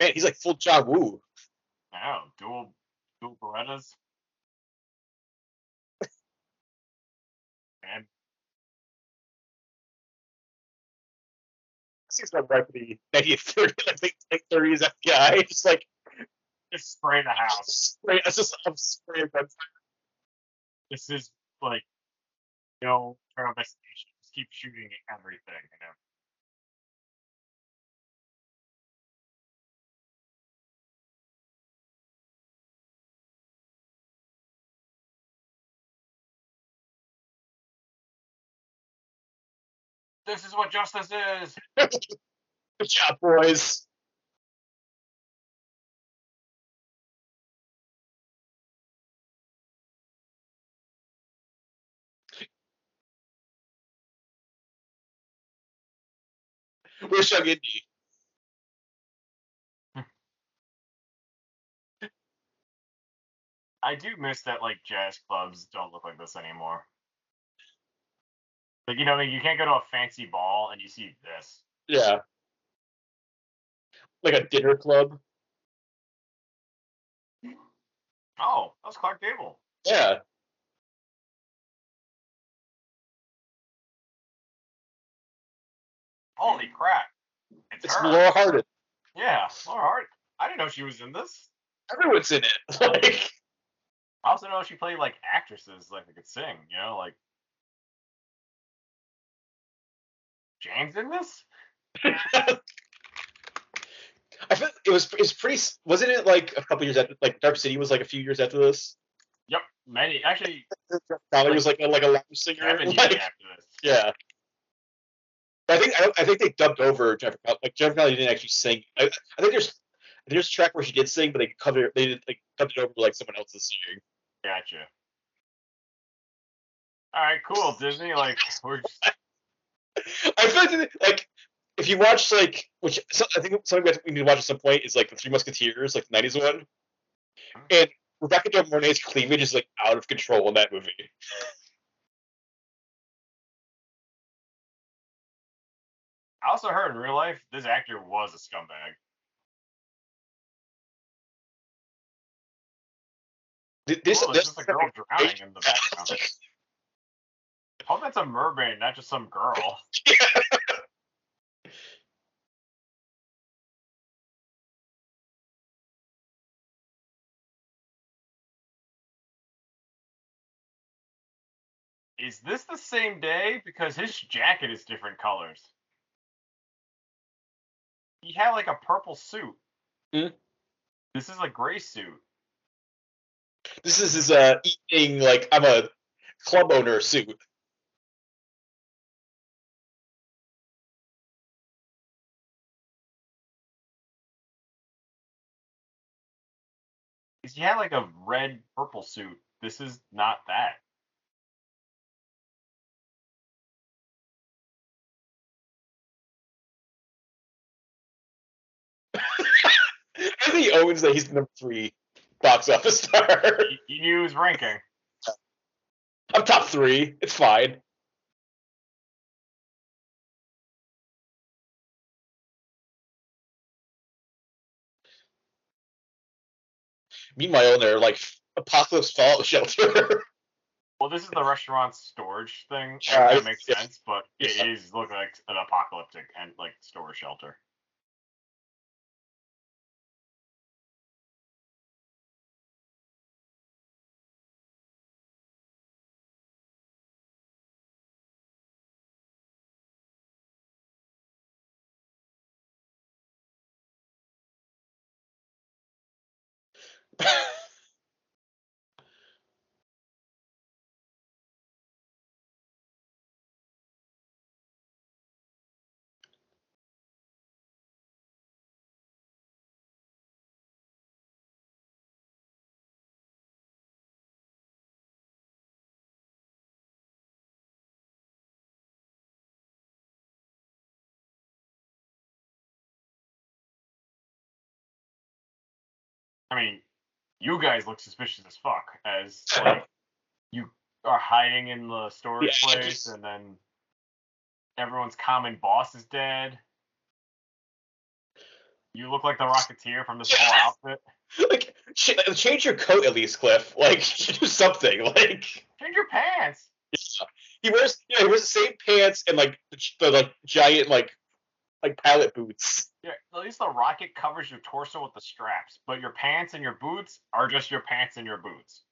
Man, he's like full John Woo. Know, dual dual Berettas. And Seems like right for the 1930s, like late late 30s FBI. Just like just spray the house. spray, it's just I'm spraying gunfire. This is like no turn investigation. Just keep shooting everything, you know. This is what justice is. Good job, boys. Where's Shug Indy? I do miss that like jazz clubs don't look like this anymore. Like you know, you can't go to a fancy ball and you see this. Yeah. Like a dinner club. Oh, that was Clark Gable. Yeah. Holy crap! It's, It's her. Laura Hardin. Yeah, Laura Hart. I didn't know she was in this. Everyone's in it. Like I also know she played like actresses like that could sing. You know, like Jane's in this. I feel it was it's pretty. Wasn't it like a couple years after? Like Dark City was like a few years after this. Yep, many actually. Probably was like a, like a lounge singer. Like, after this. yeah. But I think I, I think they dubbed over Jennifer. Like Jennifer Connelly didn't actually sing. I, I think there's there's a track where she did sing, but they covered they did like dubbed it over like someone else's singing. Gotcha. All right, cool. Disney, like we're just, I feel like they- like if you watch like which so, I think something we have to- we need to watch at some point is like the Three Musketeers, like the '90s one, and Rebecca De Mornay's cleavage is like out of control in that movie. I also heard in real life this actor was a scumbag. This, oh, there's this just a girl drowning in the background. Hope that's a mermaid, not just some girl. Is this the same day? Because his jacket is different colors. He had like a purple suit. Hmm. This is a gray suit. this is his uh evening like I'm a club owner suit. He had like a red purple suit. This is not that. Anthony owns that he's the number three box office star. He, he knew his ranking. I'm top three. It's fine. Meanwhile, in their like apocalypse fallout shelter. Well, this is the restaurant storage thing. Sure, that makes yeah. sense, but it Yeah. is looking like an apocalyptic and like storage shelter. I mean, you guys look suspicious as fuck as like you are hiding in the storage Yeah, place just- and then everyone's common boss is dead. You look like the Rocketeer from this whole outfit. like, ch- change your coat at least, Cliff. Like, do something. Like, Change your pants. Yeah. he wears, yeah, he wears the same pants and like the, the like giant like like pilot boots. Yeah, at least the rocket covers your torso with the straps, but your pants and your boots are just your pants and your boots.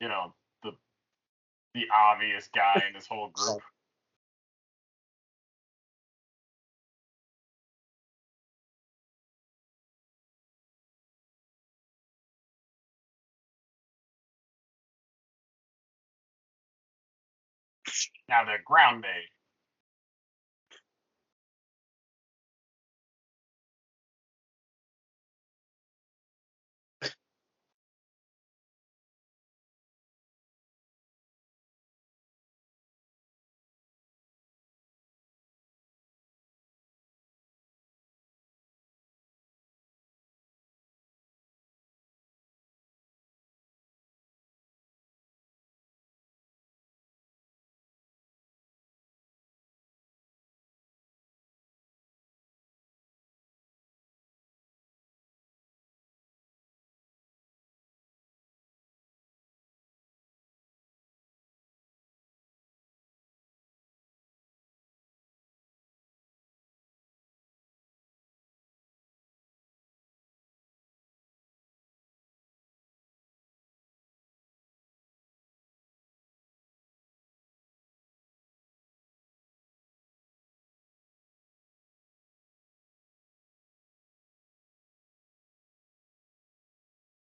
You know, the the obvious guy in this whole group. Now the ground maid.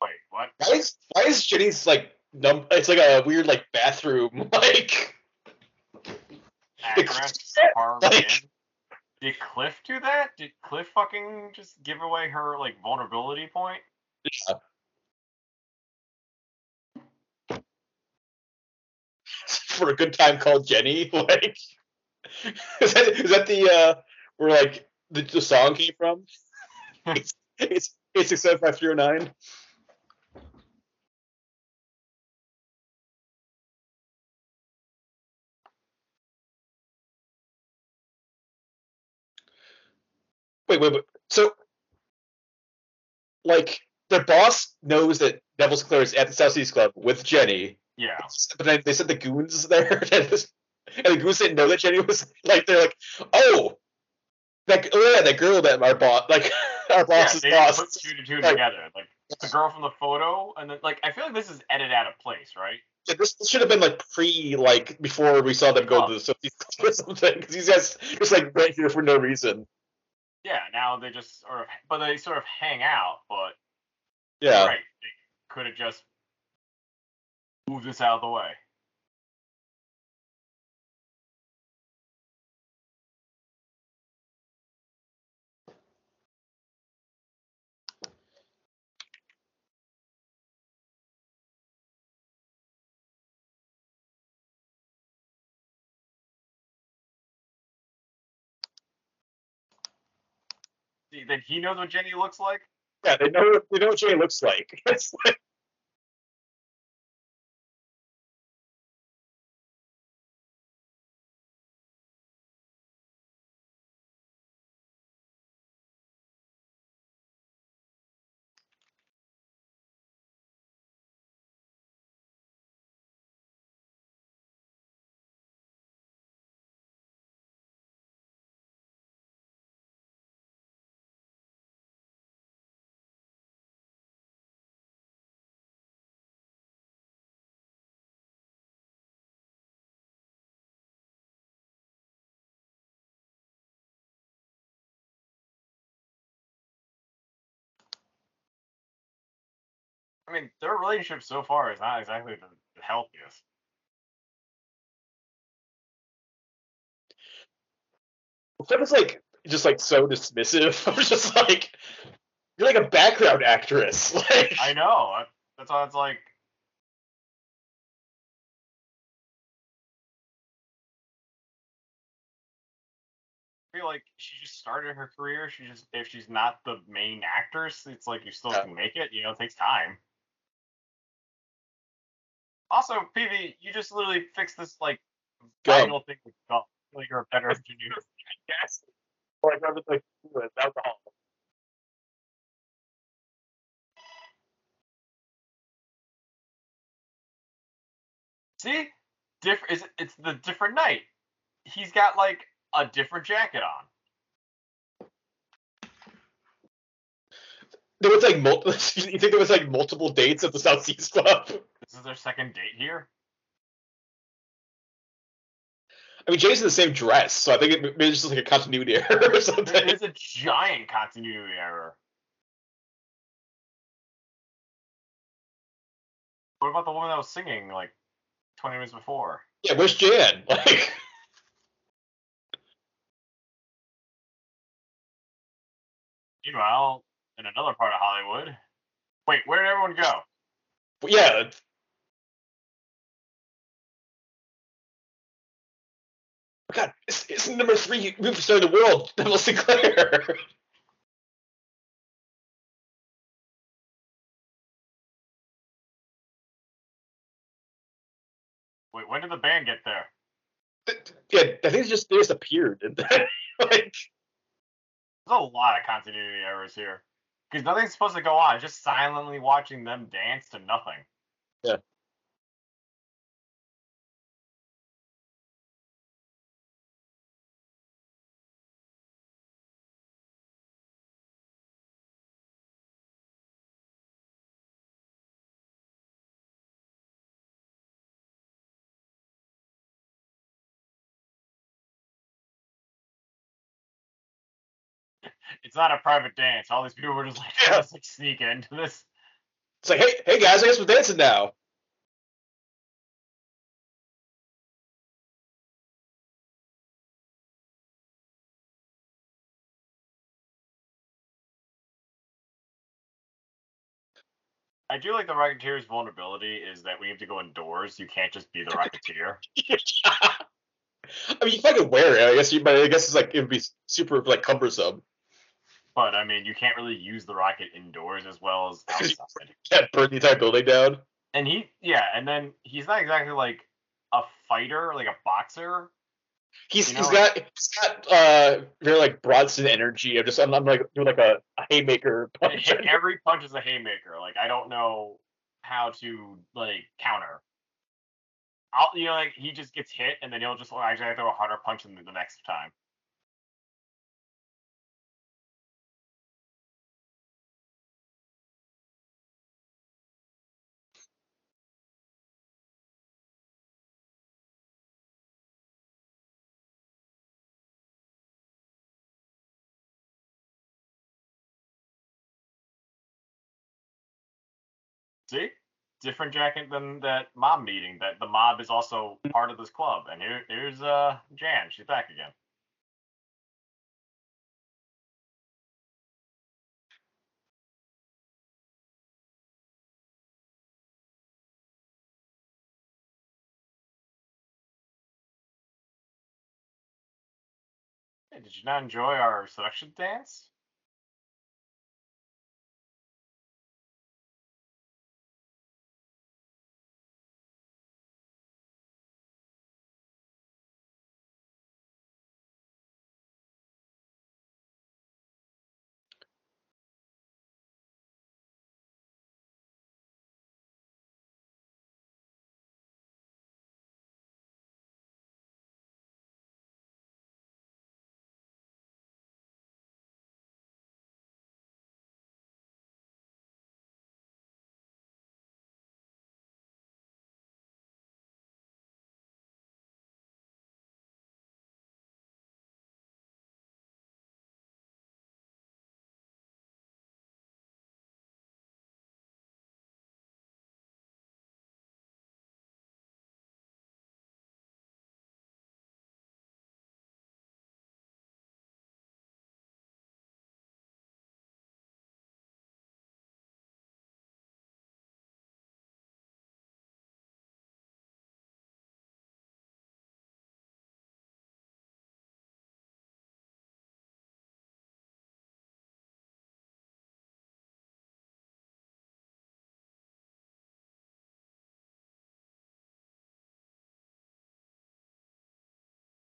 Wait, what? Why is why is Jenny's like num? It's like a weird like bathroom like. Like- Did Cliff do that? Did Cliff fucking just give away her like vulnerability point? for a good time called Jenny. Like, is that is that the uh where like the, the song came from? it's it's it's six seven five three zero nine. Wait, wait, wait. So, like, their boss knows that Neville's Sinclair is at the South Seas Club with Jenny, Yeah. but then they sent the goons there, and the goons didn't know that Jenny was like. They're like, oh, that oh yeah, that girl that our boss, like our Yeah, boss's they didn't boss. put two to two Like- together. Like the girl from the photo, and then like I feel like this is edited out of place, right? Yeah, this should have been like pre, like before we saw them go Oh. to the South Seas Club or something. Because these guys just like right here for no reason. Yeah. Now they just sort of, but they sort of hang out. But Yeah. right, they could have just moved this out of the way. See, then he knows what Jenny looks like. Yeah, they know they know what Jenny looks like. It's like I mean, their relationship so far is not exactly the, healthiest. Cliff is like just like so dismissive. I'm just like you're like a background actress. Like I know. I- That's why it's like. I feel like she just started her career. She just if she's not the main actress, it's like you still Yeah. can make it. You know, it takes time. Also, Peevy, you just literally fixed this like vital thing with. I like you're a better engineer. yes. Or like everything with alcohol. See, different. Is it's the different night. He's got like a different jacket on. There was like mul- you think there was like multiple dates at the South Seas Club? This is their second date here. I mean, Jay's in the same dress, so I think it, maybe it's just like a continuity error or something. It's a giant continuity error. What about the woman that was singing like 20 minutes before? Yeah, where's Jan? Like, Meanwhile, in another part of Hollywood. Wait, where did everyone go? yeah, it's- Oh God, it's, it's number three movie star in the world, Neville Sinclair. Wait, when did the band get there? yeah, I think it's just they just appeared. And then, like, There's a lot of continuity errors here. Because nothing's supposed to go on. It's just silently watching them dance to nothing. Yeah. It's not a private dance. All these people were just like, Yeah. let's like sneak into this. It's like, hey, hey guys, I guess we're dancing now. I do like the Rocketeer's vulnerability is that we have to go indoors. You can't just be the Rocketeer. I mean, you fucking wear it. I guess you, but I guess it's like it would be super like cumbersome. But I mean, you can't really use the rocket indoors as well as outside. Can't burn the entire building down. And he, yeah, and then he's not exactly like a fighter, like a boxer. He's You he's know- got he's got uh very like Bronson energy of just I'm, I'm like doing like a, a haymaker punch. Every punch is a haymaker. Like I don't know how to like counter. I'll, you know, like he just gets hit, and then he'll just like, actually throw a harder punch than the next time. See, different jacket than that mob meeting. That the mob is also part of this club. And here, here's uh Jan. She's back again. Did you not enjoy our seduction dance?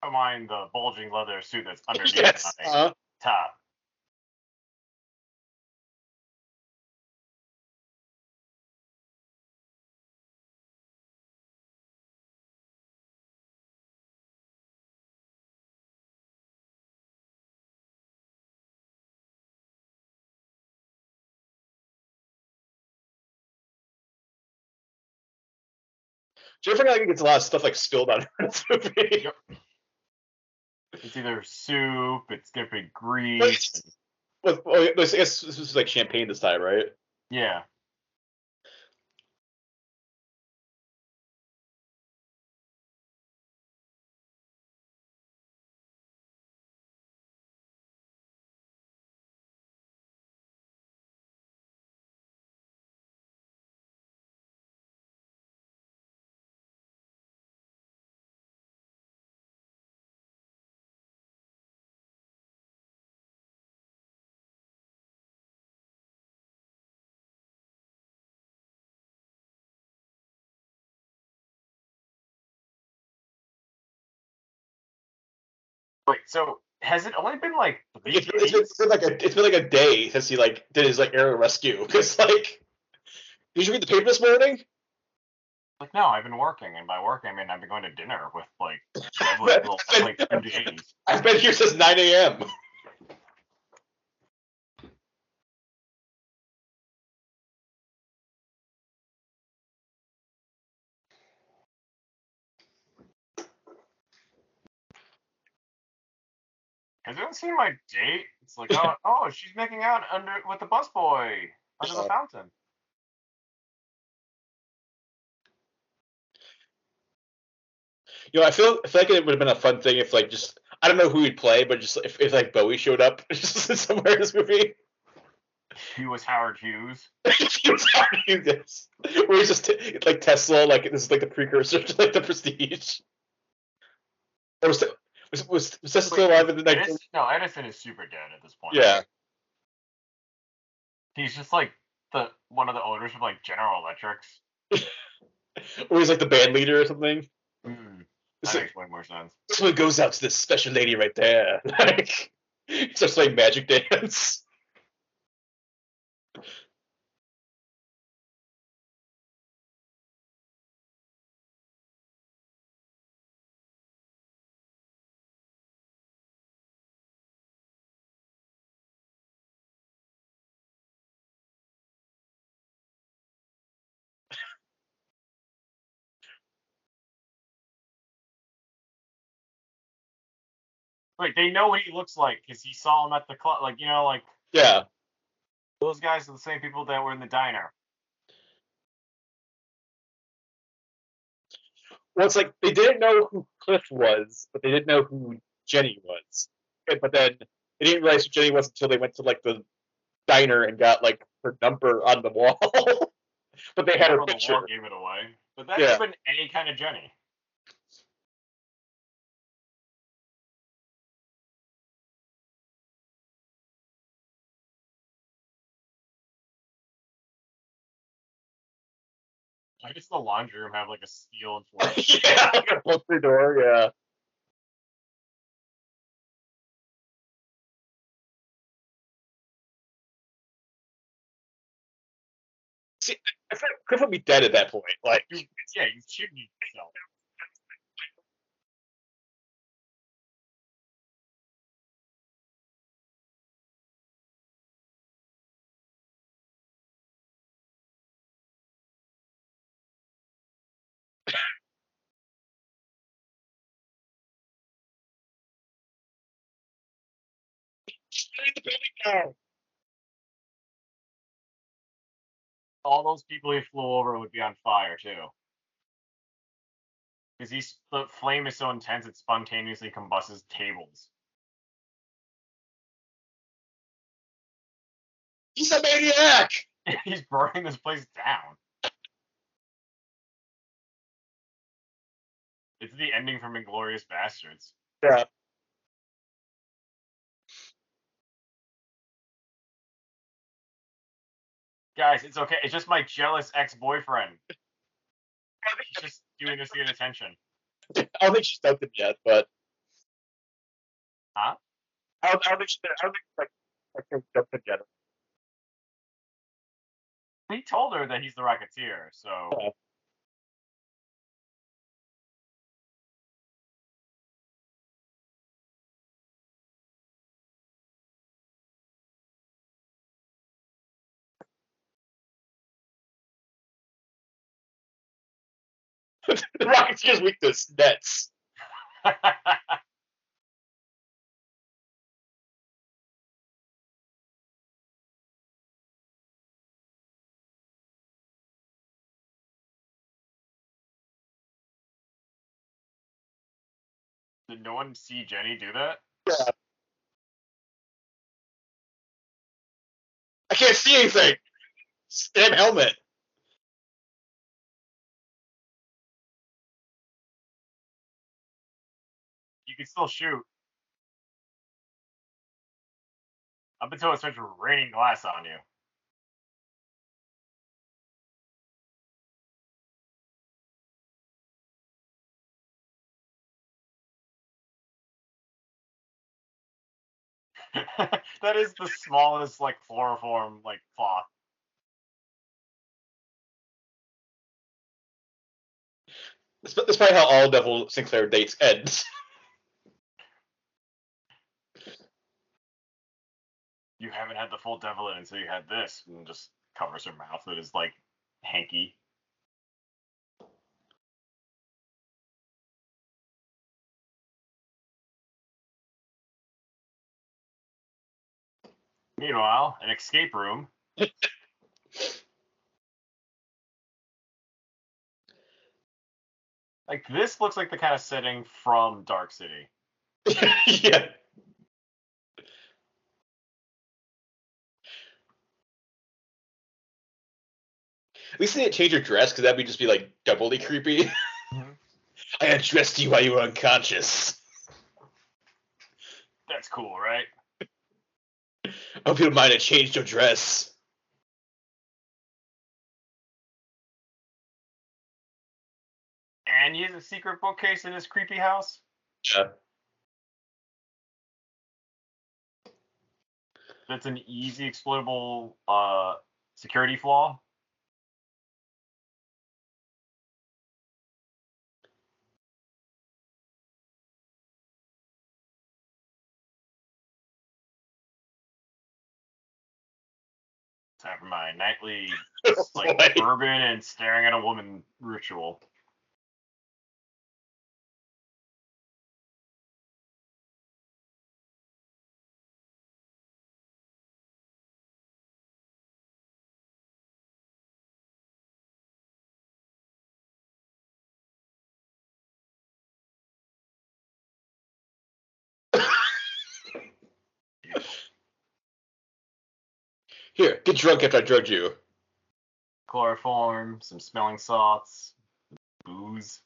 Don't mind the bulging leather suit that's underneath yes. my Uh, top. you think gets a lot of stuff like spilled on this movie? It's either soup, it's gonna be grease. With, oh, I guess this was like champagne this time, right? Yeah. So has it only been like three It's been, it's been- it's been like a it's been like a day since he like did his like aerial rescue. Because like, did you read the paper this morning? Like, no, I've been working, and by working, I mean I've been going to dinner with like I've been- like. I've been here since 9 a.m. It doesn't seem like date. It's like, oh, oh, she's making out under with the busboy under the fountain. You know, I feel I feel like it would have been a fun thing if like just I don't know who he'd play, but just if, if like Bowie showed up somewhere in this movie. He was Howard Hughes. he was Howard Hughes. Yes. Where he's just t- like Tesla, like this is like the precursor to like the Prestige. Or was, was was, was still alive in the night? Edison, no, Edison is super dead at this point. Yeah. He's just like the one of the owners of like General Electrics. Or he's like the band leader or something. Mm, that makes way more sense. this one goes out to this special lady right there. Like he starts playing magic dance. Wait, they know what he looks like because he saw him at the club. Like you know, like Yeah. those guys are the same people that were in the diner. Well, it's like they didn't know who Cliff was, but they didn't know who Jenny was. But then they didn't realize who Jenny was until they went to like the diner and got like her number on the wall. but they had her On the picture. wall gave it away. But that Yeah. could have been any kind of Jenny. Why guess the laundry room have like a steel enforcement? yeah, like a the door. Yeah. See, I feel like would be dead at that point. Like, yeah, you shooting yourself. "Shut the building down." All those people he flew over would be on fire too. Because he's the flame is so intense it spontaneously combusts tables. He's a maniac. he's burning this place down. It's the ending from Inglourious Basterds. Yeah. Guys, it's okay. It's just my jealous ex-boyfriend. He's just doing this to get attention. I don't think she's dumped him yet, but. Huh? I don't, I don't think she. I don't think like like she's dumped him yet. He told her that he's the Rocketeer, so Yeah. the Rocketeer's weakness, nets. Did no one see Jenny do that? Yeah. I can't see anything. Damn helmet. You can still shoot. Up until it starts raining glass on you. that is the smallest like chloroform like cloth. That's, that's probably how all Neville Sinclair dates ends. You haven't had the full Neville until you had this, and just covers her mouth with his like hanky. Meanwhile, an escape room. Like this looks like the kind of setting from Dark City. yeah. At least they didn't change her dress because that'd be just be like doubly creepy. Mhm. I undressed you while you were unconscious. That's cool, right? I hope you don't mind I changed your dress. And he has a secret bookcase in his creepy house. Yeah. That's an easy exploitable uh, security flaw. Time for my nightly like bourbon and staring at a woman ritual. Here, get drunk after I drugged you. Chloroform, some smelling salts, booze.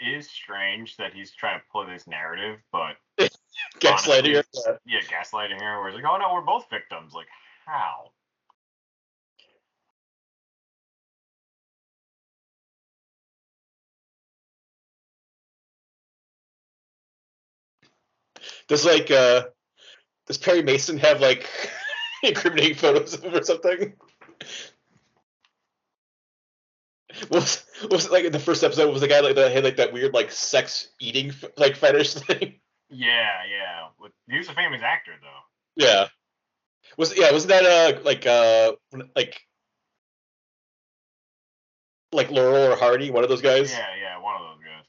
It is strange that he's trying to play this narrative, but Gaslighting her. yeah, gaslighting her, where it's like, oh no, we're both victims. Like, how? Does like uh does Perry Mason have like incriminating photos of him or something? Was, was it like in the first episode? Was the guy like that had like that weird like sex eating like fetish thing? Yeah, yeah. With- He was a famous actor, though. Yeah. Was yeah? Wasn't that uh like uh like like Laurel or Hardy, one of those guys? Yeah, yeah, one of those guys.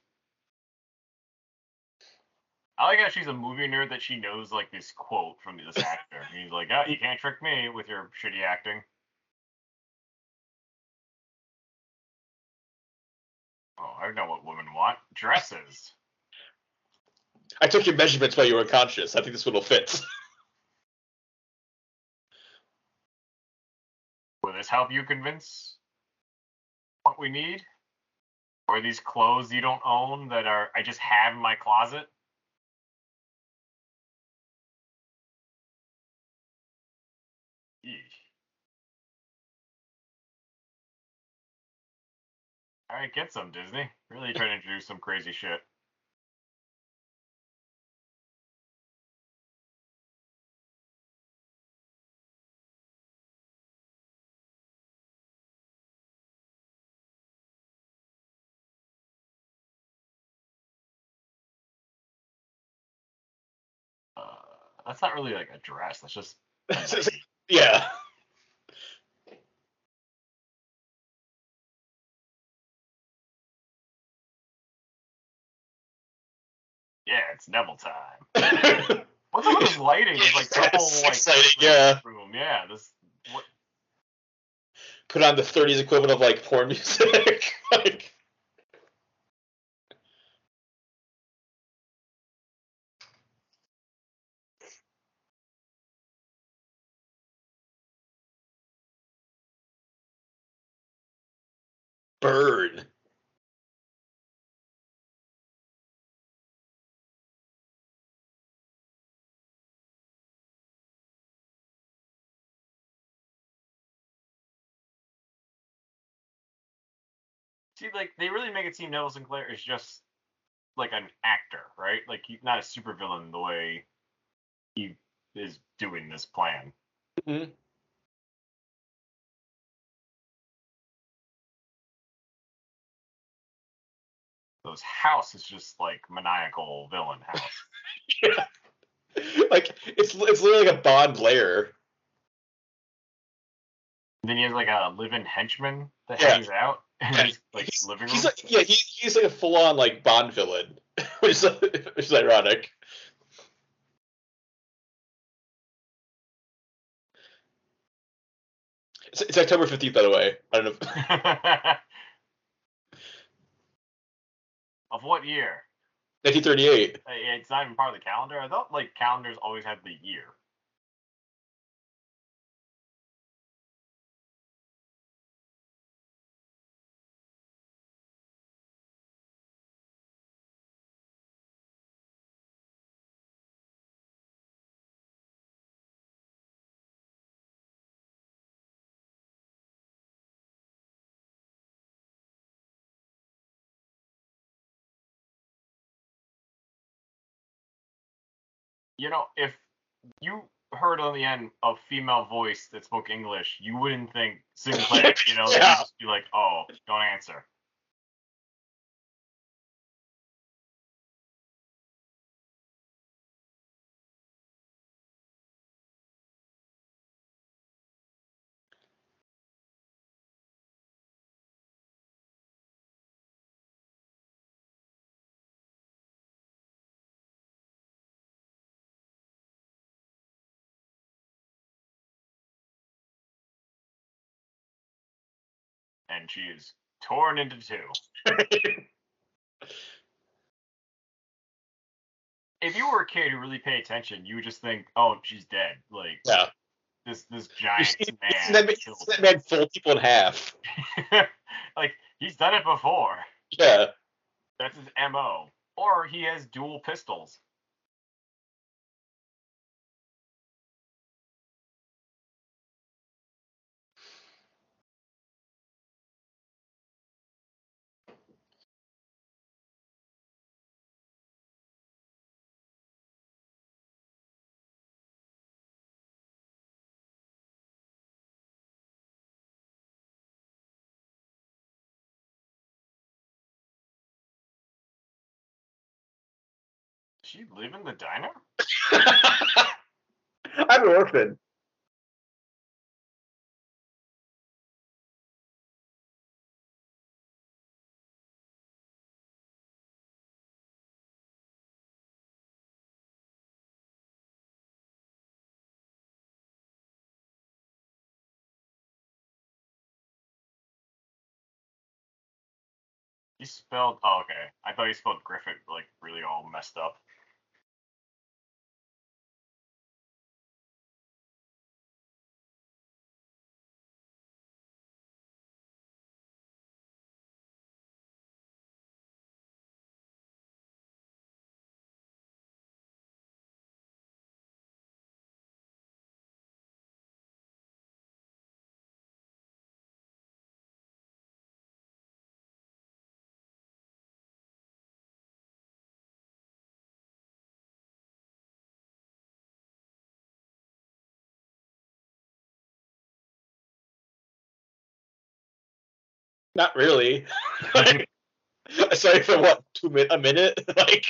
I like how she's a movie nerd that she knows like this quote from this actor. He's like, "Oh, you can't trick me with your shitty acting." Oh, I know what women want: dresses. I took your measurements while you were unconscious. I think this one will fit. Will this help you convince what we need? Or these clothes you don't own that are I just have in my closet? All right, get some Disney. Really trying to introduce some crazy shit. Uh, that's not really like a dress. That's just a It's just- nightie. yeah. Yeah, it's Neville time. What's up with this lighting? There's like double like exciting, yeah. room. Yeah, this what Put on the 30s equivalent of like porn music. like bird. See like they really make it seem Neville Sinclair is just like an actor, right? Like he's not a supervillain the way he is doing this plan. Mhm. Those house is just like maniacal villain house. yeah. Like it's it's literally like a Bond lair. And then he has like a live-in henchman that Yeah. hangs out Yeah, his like He's, living room. he's like yeah he, he's like a full on like Bond villain, which is which is ironic. It's, it's October fifteenth, by the way. I don't know. of what year? Nineteen thirty eight. Uh, It's not even part of the calendar. I thought like calendars always had the year. You know, if you heard on the end a female voice that spoke English, you wouldn't think Sinclair. You know, you'd just be like, "Oh, don't answer." And she is torn into two. If you were a kid who really paid attention, you would just think, "Oh, she's dead." Like Yeah. this this giant see- man. That, man- killed isn't that man fold people in half? like he's done it before. Yeah. That's his mo. Or he has dual pistols. She live in the diner? I'm an orphan. He spelled. Oh, okay. I thought he spelled Griffith like really all messed up. Not really. Mm-hmm. like, sorry for what? Two min a minute? like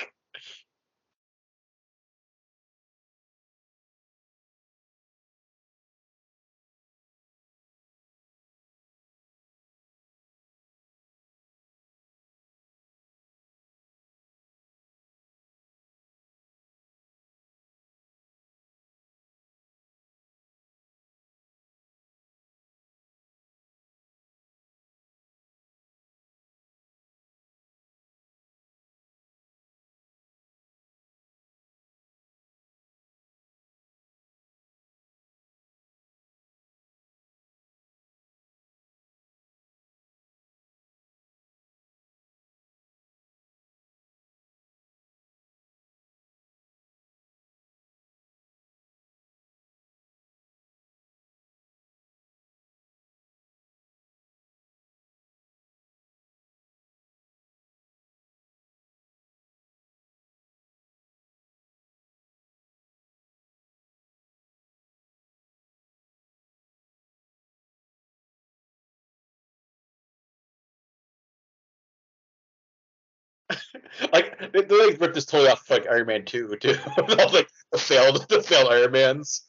like they, they like ripped this totally off like Iron Man two too. All like the failed the failed Iron Mans.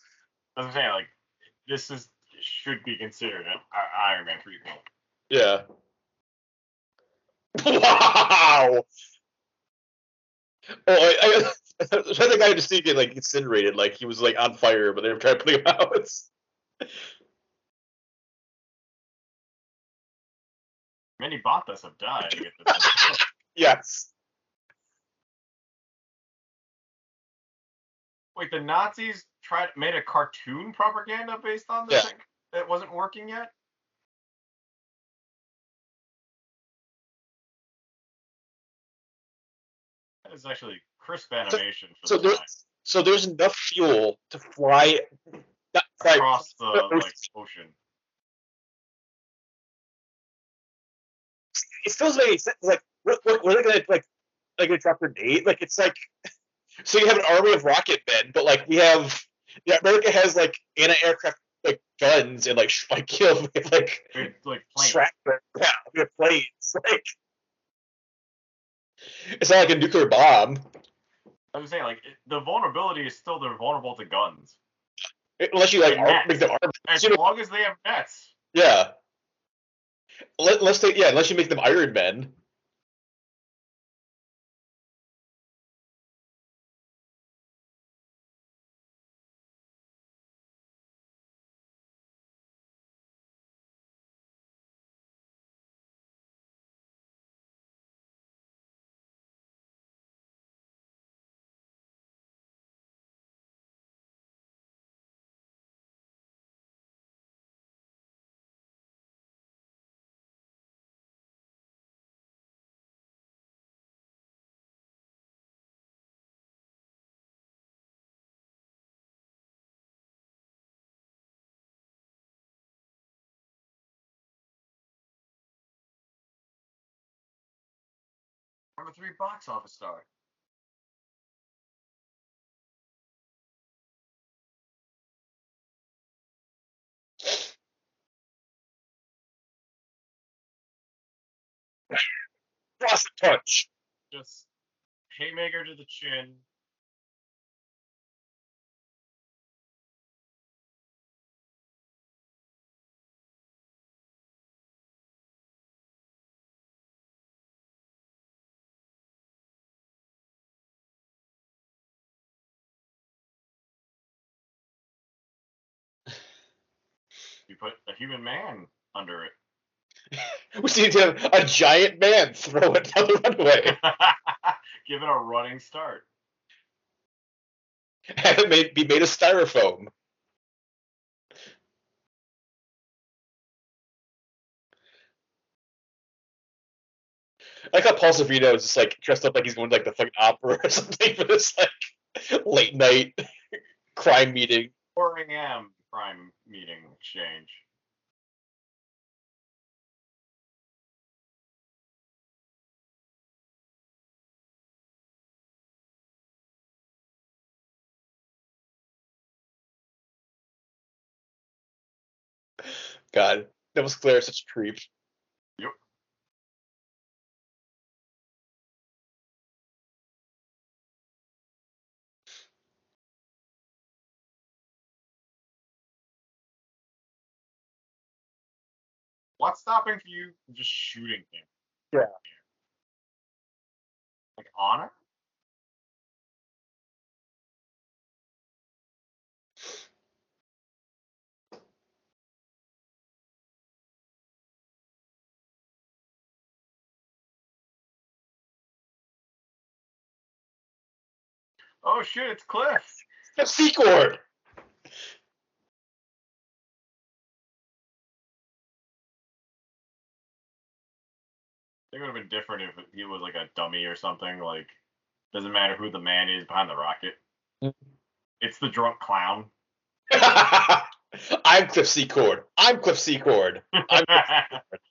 I'm saying, like this is should be considered an I- Iron Man prequel. Yeah. Wow. Oh, I, I, I the guy just get like incinerated, like he was like on fire, but they were trying to put him out. Many Bothans have died. to get this. yes. Wait, the Nazis tried made a cartoon propaganda based on this Yeah. that wasn't working yet. That is actually crisp animation for So the there, time. so there's enough fuel to fly, across the like ocean. it feels doesn't make any sense. Like, what, what, what are they gonna like? Like gonna drop grenade? Like, it's like, so you have an army of rocket men, but like we have, yeah, America has like anti-aircraft like guns and like sh- like kill like They're, like planes. Yeah, we have planes. Like, it's not like a nuclear bomb I'm saying like it- the vulnerability is still they're vulnerable to guns unless you like arm, make them as You know- long as they have nets. Yeah. Let's they yeah, unless you make them Iron Men. Number three box office star. Faucet punch. Just haymaker to the chin. You put a human man under it. We need to have a giant man throw it down the runway. Give it a running start. Have it made, be made of styrofoam. I like how Paul Sorvino is just like dressed up like he's going to like the fucking opera or something for this like late night crime meeting. 4 a.m. crime meeting exchange. God, that was Claire such a creep. What's stopping for you from just shooting him? Yeah. Like honor? Oh shit, it's Cliff. The Secord. Think it would have been different if he was like a dummy or something. Like, doesn't matter who the man is behind the rocket. Mhm. It's the drunk clown. I'm Cliff Secord. I'm Cliff Secord. I'm Cliff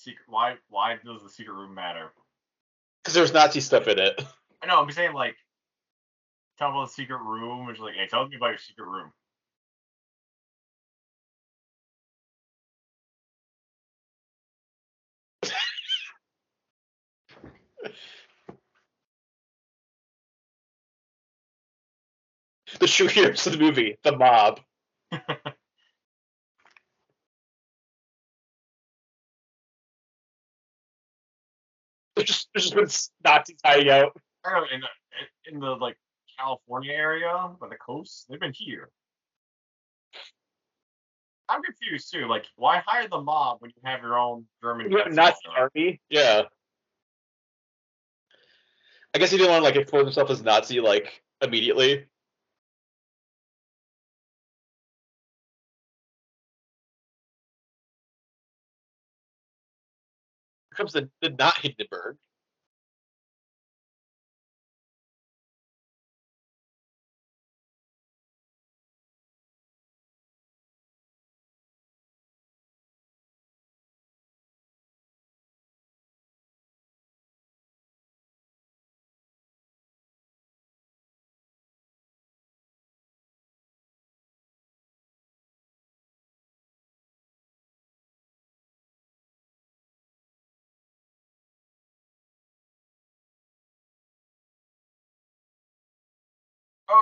secret? Why why does the secret room matter? Because there's Nazi stuff in it. I know. I'm saying like, tell about the secret room, which is like, hey, tell me about your secret room. the true heroes of the movie, the mob. There's just there's just been Nazis hiding out. I don't know, in the in the like California area by the coast, they've been here. I'm confused too. Like, why hire the mob when you have your own German? You have Nazi flying army. Yeah. I guess he didn't want to like expose himself as Nazi like immediately. Comes the, the not Hindenburg.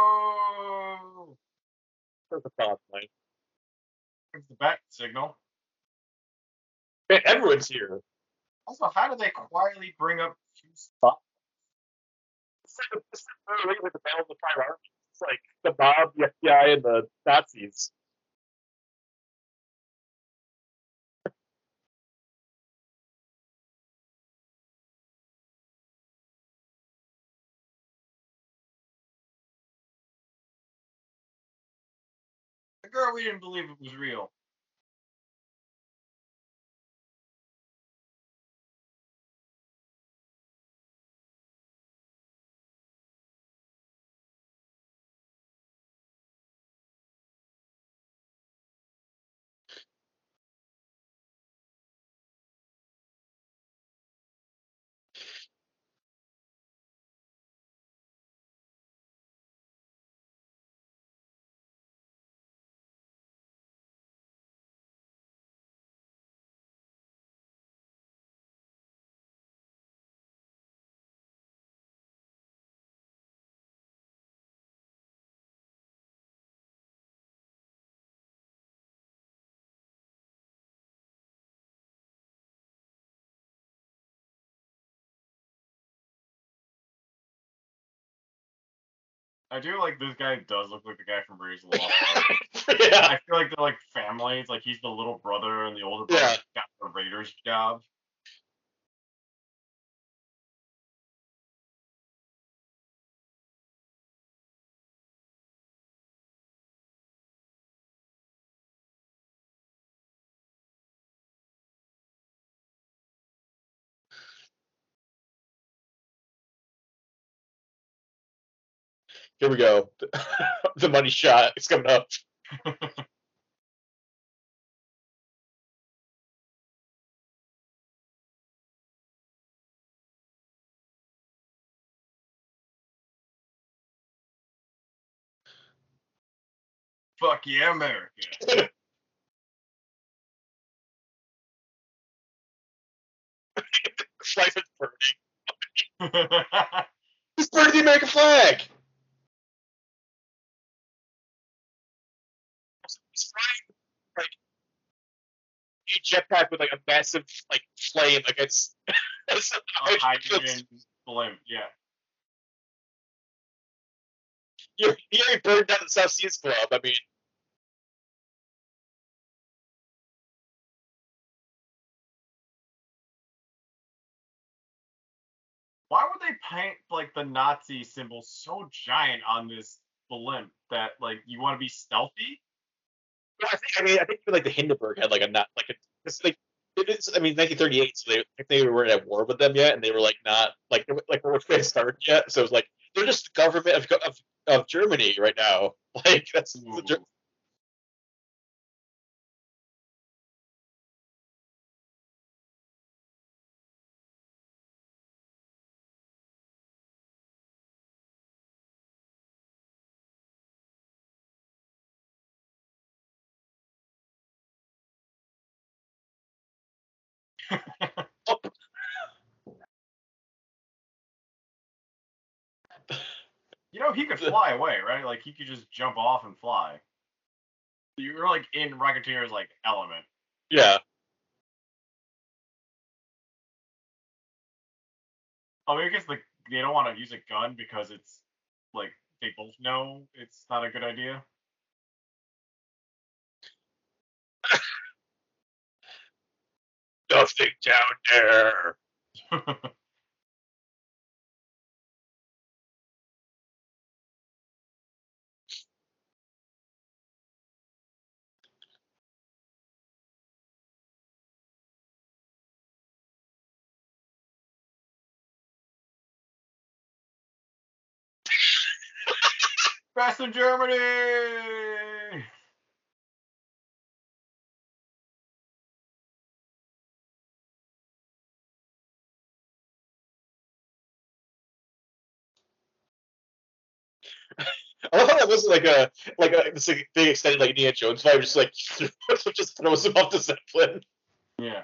Oh, That's the problem. Like, it's the bat signal. man, everyone's here. Also, how do they quietly bring up two It's like, it's like like the battle of the five armies. It's like the mob, the FBI, and the Nazis. The girl we didn't believe it was real. I do like this guy does look like the guy from the Lost yeah. I feel like they're like families. Like he's the little brother and the older brother Yeah. got the Raiders job. Here we go. the money shot is coming up. Fuck yeah, America. Flag is burning. He's burning the American flag. He's flying like a jetpack with like a massive like flame against. A hydrogen blimp, yeah. You he already burned down the South Seas Club. I mean, Why would they paint like the Nazi symbol so giant on this blimp that like you want to be stealthy? I think I mean I think like the Hindenburg had like a not like a it's like it is I mean 1938 so they they weren't at war with them yet and they were like not like like which way started yet so it was like they're just government of of, of Germany right now. Like that's the, you know, he could fly away, right? Like he could just jump off and fly. You're like in Rocketeer's like element. Yeah. Oh, I guess like they don't want to use a gun because it's like they both know it's not a good idea. Nothing down there. In Germany. I love how that wasn't like a like a this like, big extended like Indiana Jones vibe, just like just throws him off the zeppelin. Yeah.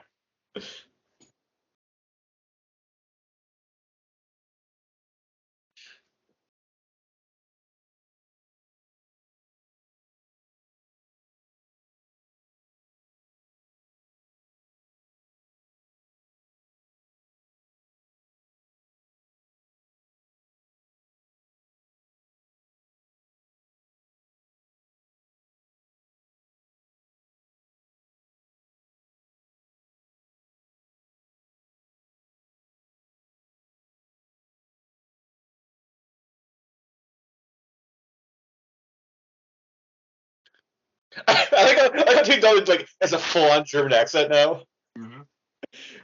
I, I like I how Tim like has a full on German accent now. hmm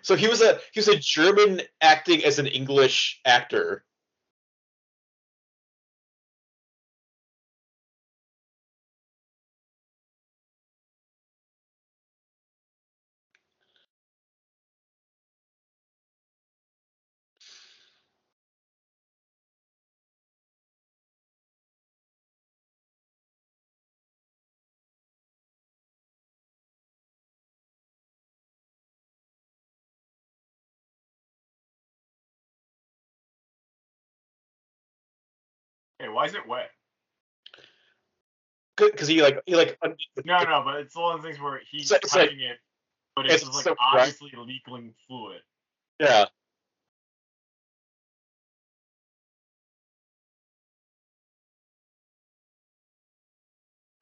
So he was a he was a German acting as an English actor. Why is it wet? Because he like he like No, no, but it's one of the things where he's So- it's like- touching it, but it's, it's just like so obviously leaking fluid. yeah.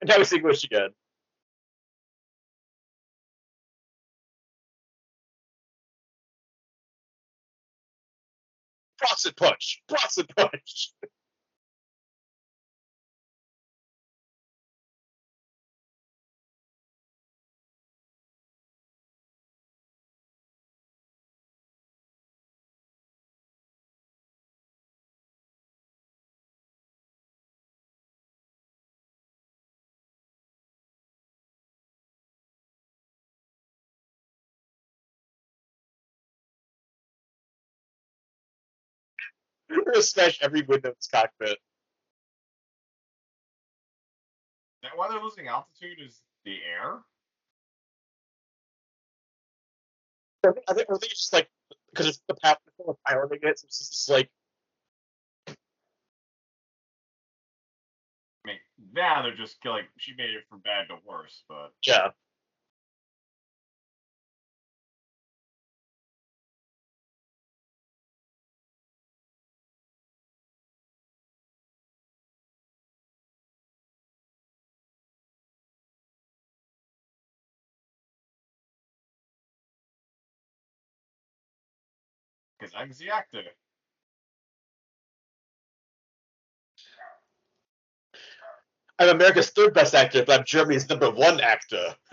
And now he's English again. Bronson punch, Bronson punch. We're gonna smash every window in this cockpit. Is that why they're losing altitude? Is the air? I think, I think, it's just like because it's the power of piloting it, so it's just like I mean, now they're just like she made it from bad to worse, but yeah. I'm the actor. I'm America's third best actor, but I'm Germany's number one actor.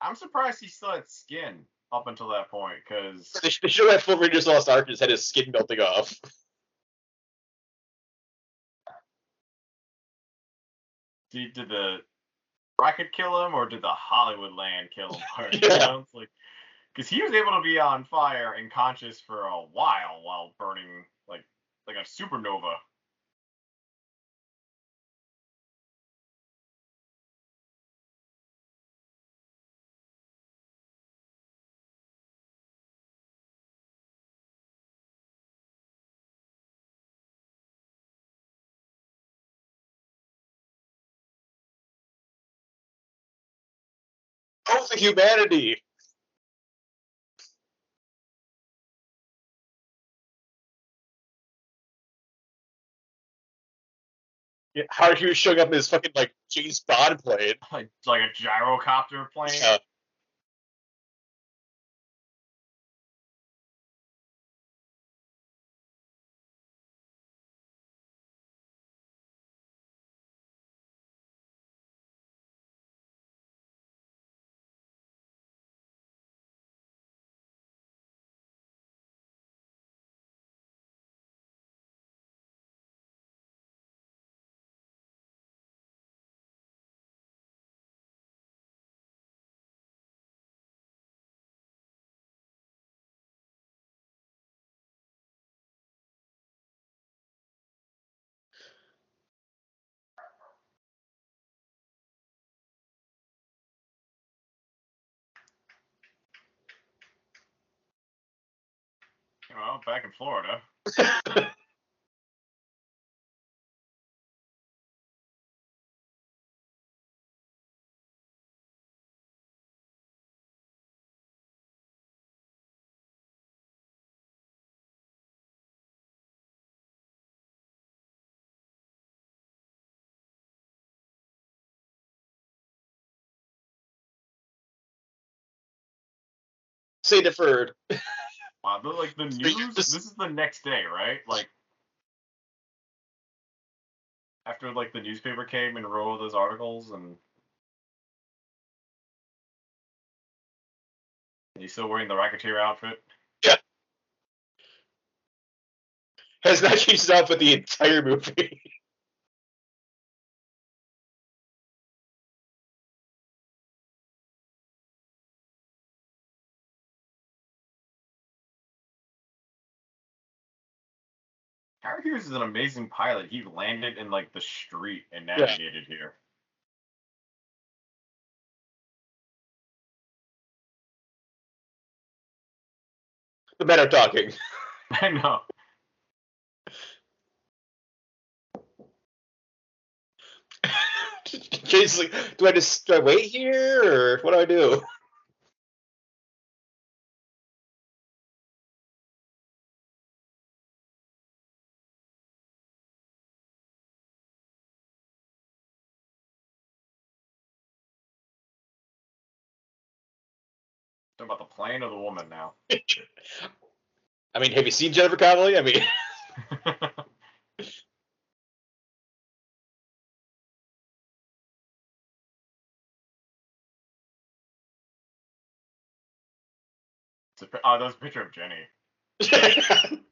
I'm surprised he still had skin up until that point, because They, sh- they should have full Rangers Lost Ark and just had his skin melting off. did, did the Rocket kill him or did the Hollywoodland kill him? You Yeah. know, like because he was able to be on fire and conscious for a while while burning like like a supernova. Oh, the humanity. Yeah, how he was showing up in his fucking like James Bond plane. Like like a gyrocopter plane. Yeah. Back in Florida. Say deferred. Wow, the, like the news. this- is the next day, right? Like after like the newspaper came and wrote those articles, and he's still wearing the Rocketeer outfit. Yeah, Has not changed his outfit the entire movie. Hughes is an amazing pilot. He landed in like the street and navigated here. The men are talking. I know. Jason's like, do I just do I wait here or what do I do? Talking about the plane or the woman now. I mean, have you seen Jennifer Connelly? I mean, oh, that was a picture of Jenny.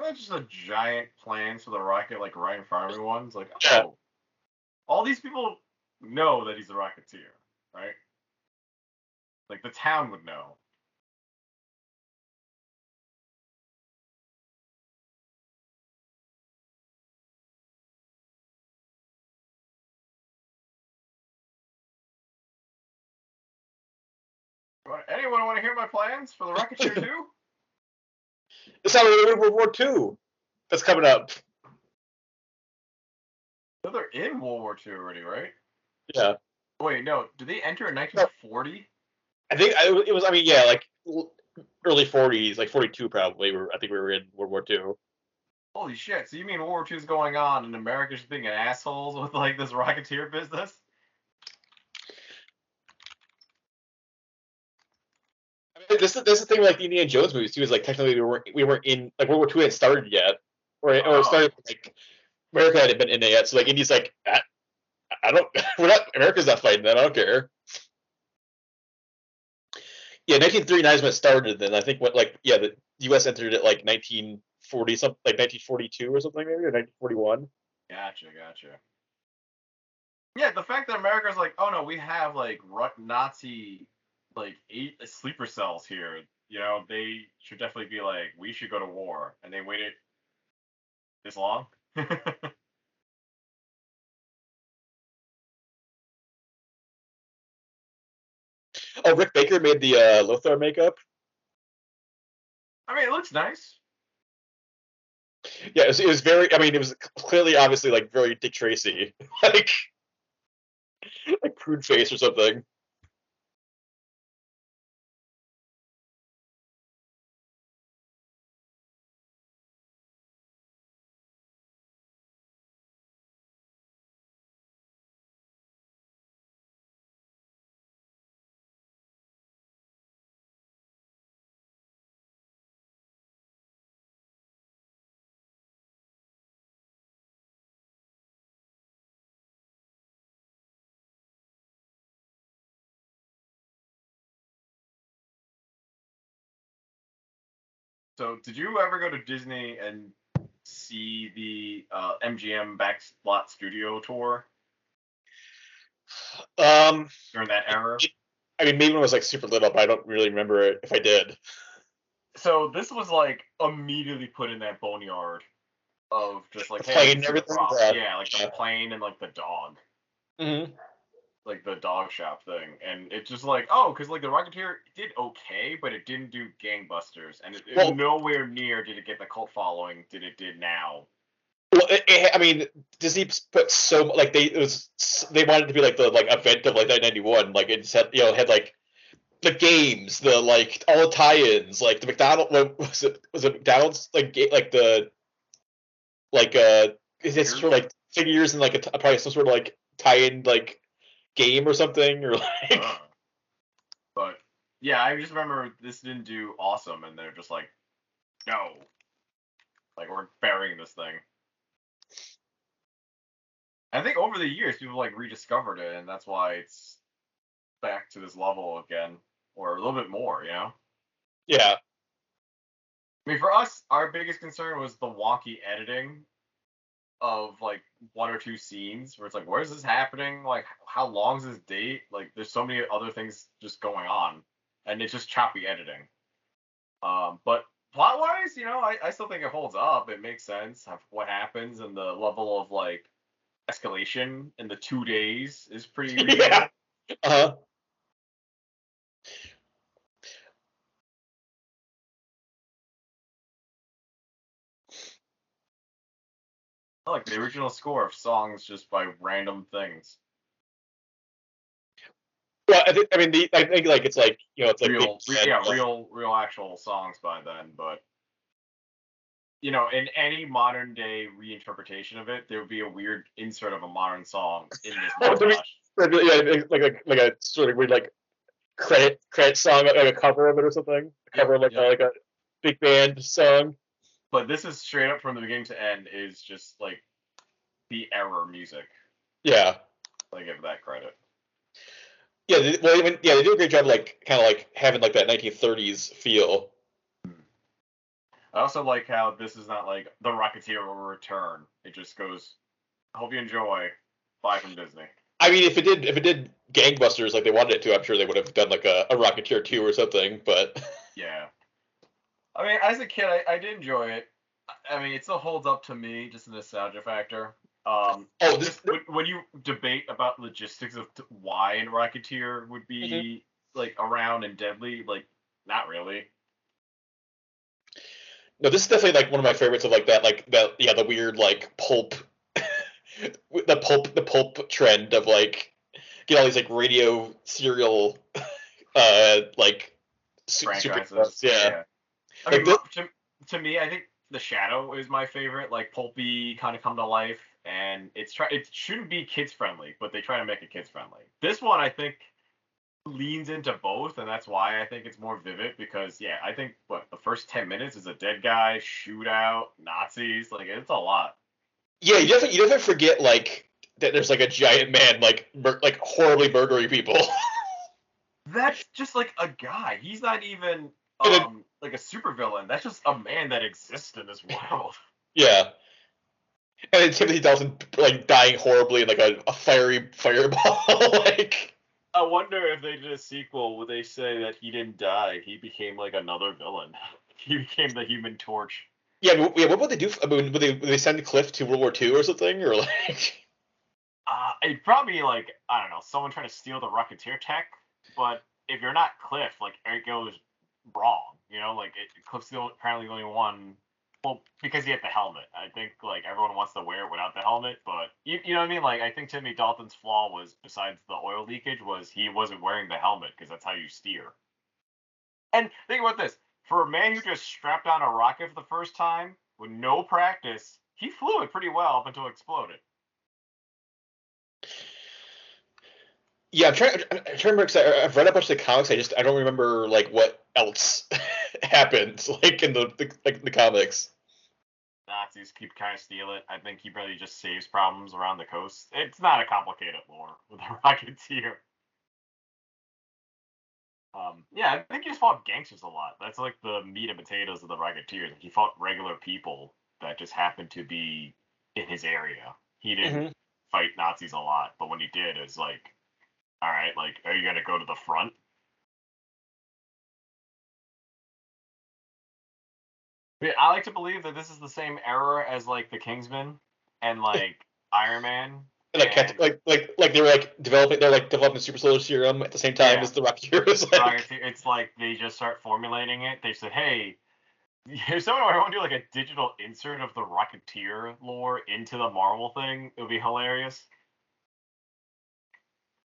Isn't that just a giant plan for the rocket, like right in front of everyone? It's like, Yeah. oh, all these people know that he's the Rocketeer, right? Like the town would know. Anyone want to hear my plans for the Rocketeer 2? It's not really World War II that's coming up. So they're in World War II already, right? Yeah. Wait, no. Did they enter in 1940? I think I, it was. I mean, yeah, like early 40s, like 42 probably. Were, I think we were in World War II. Holy shit! So you mean World War II is going on and America's just being assholes with like this Rocketeer business? I mean, this is this is the thing with like the Indiana Jones movies too. Is like technically we weren't we weren't in like World War II hadn't started yet, or or Oh. started like America hadn't been in it yet. So like Indy's like I, I don't we're not America's not fighting that. I don't care. Yeah, 1939 is when it started. Then I think what like yeah the U.S. entered it like 1940 something like 1942 or something maybe or 1941. Gotcha, gotcha. Yeah, the fact that America's like, oh no, we have like Nazi like eight sleeper cells here. You know, they should definitely be like, we should go to war, and they waited this long. Oh, Rick Baker made the uh, Lothar makeup. I mean, it looks nice. Yeah, it was, it was very. I mean, it was clearly, obviously, like very Dick Tracy, like like Prune Face or something. So, did you ever go to Disney and see the uh, MGM Backlot Studio tour Um, during that era? I mean, maybe when I was like super little, but I don't really remember it if I did. So this was like immediately put in that boneyard of just like The hey, plane and everything? Yeah. Yeah, like the plane and like the dog, Mm-hmm. Like the dog shop thing, and it's just like oh, because like the Rocketeer did okay, but it didn't do gangbusters, and it, it- Well- nowhere near did it get the cult following that it did now. Well, it, it, I mean, Disney put so like they it was they wanted to be like the like event of like 1991. Like it had you know had like the games, the like all the tie-ins, like the McDonald was it was it McDonald's like like the like uh is it sort of like figures and like a probably some sort of like tie-in like game or something or like Uh, but yeah, I just remember this didn't do awesome, and they're just like, no, like we're burying this thing. I think over the years, people like rediscovered it, and that's why it's back to this level again, or a little bit more. You know, yeah I mean, for us, our biggest concern was the wonky editing of like one or two scenes where it's like, where's this happening? Like, how long is this date? Like, there's so many other things just going on, and it's just choppy editing. Um, but plot wise, you know, I, I still think it holds up. It makes sense of what happens and the level of like escalation in the two days is pretty. yeah uh-huh I like the original score of songs just by random things. well I think I mean the I think like it's like you know it's like real, re- yeah, real, real actual songs by then. But you know, in any modern day reinterpretation of it, there would be a weird insert of a modern song in this montage. Like, like a like a sort of weird like credit credit song, like a cover of it or something. A cover of like yeah. a, like a big band song. But this is straight up from the beginning to end is just like the error music. Yeah, I give that credit. yeah. They, well, even, yeah, they do a great job, like kind of like having like that 1930s feel. I also like how this is not like the Rocketeer will return. It just goes, I hope you enjoy. Bye from Disney. I mean, if it did if it did gangbusters like they wanted it to, I'm sure they would have done like a, a Rocketeer 2 or something. But Yeah. I mean, as a kid, I, I did enjoy it. I- I mean, it still holds up to me, just the nostalgia factor. Um, Oh, this- when, when you debate about logistics of why and Rocketeer would be like around and deadly, like not really. no, this is definitely like one of my favorites of like that like that yeah the weird like pulp the pulp the pulp trend of like get all these like radio serial uh like su- super franchises. yeah. I mean, this- to, to me, I think The Shadow is my favorite, like pulpy kind of come to life, and it's try it shouldn't be kids friendly, but they try to make it kids friendly. This one, I think, leans into both, and that's why I think it's more vivid because yeah, I think what the first ten minutes is a dead guy, shootout, Nazis, like it's a lot. Yeah, you definitely you definitely forget like that there's like a giant man like mur- like horribly murdering people. That's just like a guy. He's not even um like a supervillain. That's just a man that exists in this world. yeah. And then Timothy Dalton like dying horribly in like a, a fiery fireball. like I wonder if they did a sequel, would they say that he didn't die? He became like another villain. He became the Human Torch. yeah, but, yeah. What would they do? I mean, would they would they send Cliff to World War II or something, or like? Uh, it'd probably be like I don't know, someone trying to steal the Rocketeer tech. But if you're not Cliff, like it goes wrong. You know, like it, Cliff's the only, apparently the only one. Well, because he had the helmet. I think like everyone wants to wear it without the helmet, but you, you know what I mean. Like I think Timmy Dalton's flaw was besides the oil leakage was he wasn't wearing the helmet because that's how you steer. And think about this: for a man who just strapped on a rocket for the first time with no practice, he flew it pretty well up until it exploded. Yeah, I'm trying. I'm trying to remember. I've read a bunch of the comics. I just I don't remember like what else happened like in the, the like the comics. Nazis keep kind of steal it. I think he really just saves problems around the coast. It's not a complicated lore with a Rocketeer. Um, yeah, I think he just fought gangsters a lot. That's like the meat and potatoes of the Rocketeer. He fought regular people that just happened to be in his area. He didn't Mhm. fight Nazis a lot, but when he did, it's like, all right, like, are you gonna go to the front? Yeah, I like to believe that this is the same era as like the Kingsman and like Iron Man. And, like, And- like like like they were like developing. They're like developing super soldier serum at the same time Yeah. as the Rocketeer was like. It's like they just start formulating it. They said, hey, if someone want to do like a digital insert of the Rocketeer lore into the Marvel thing, it would be hilarious.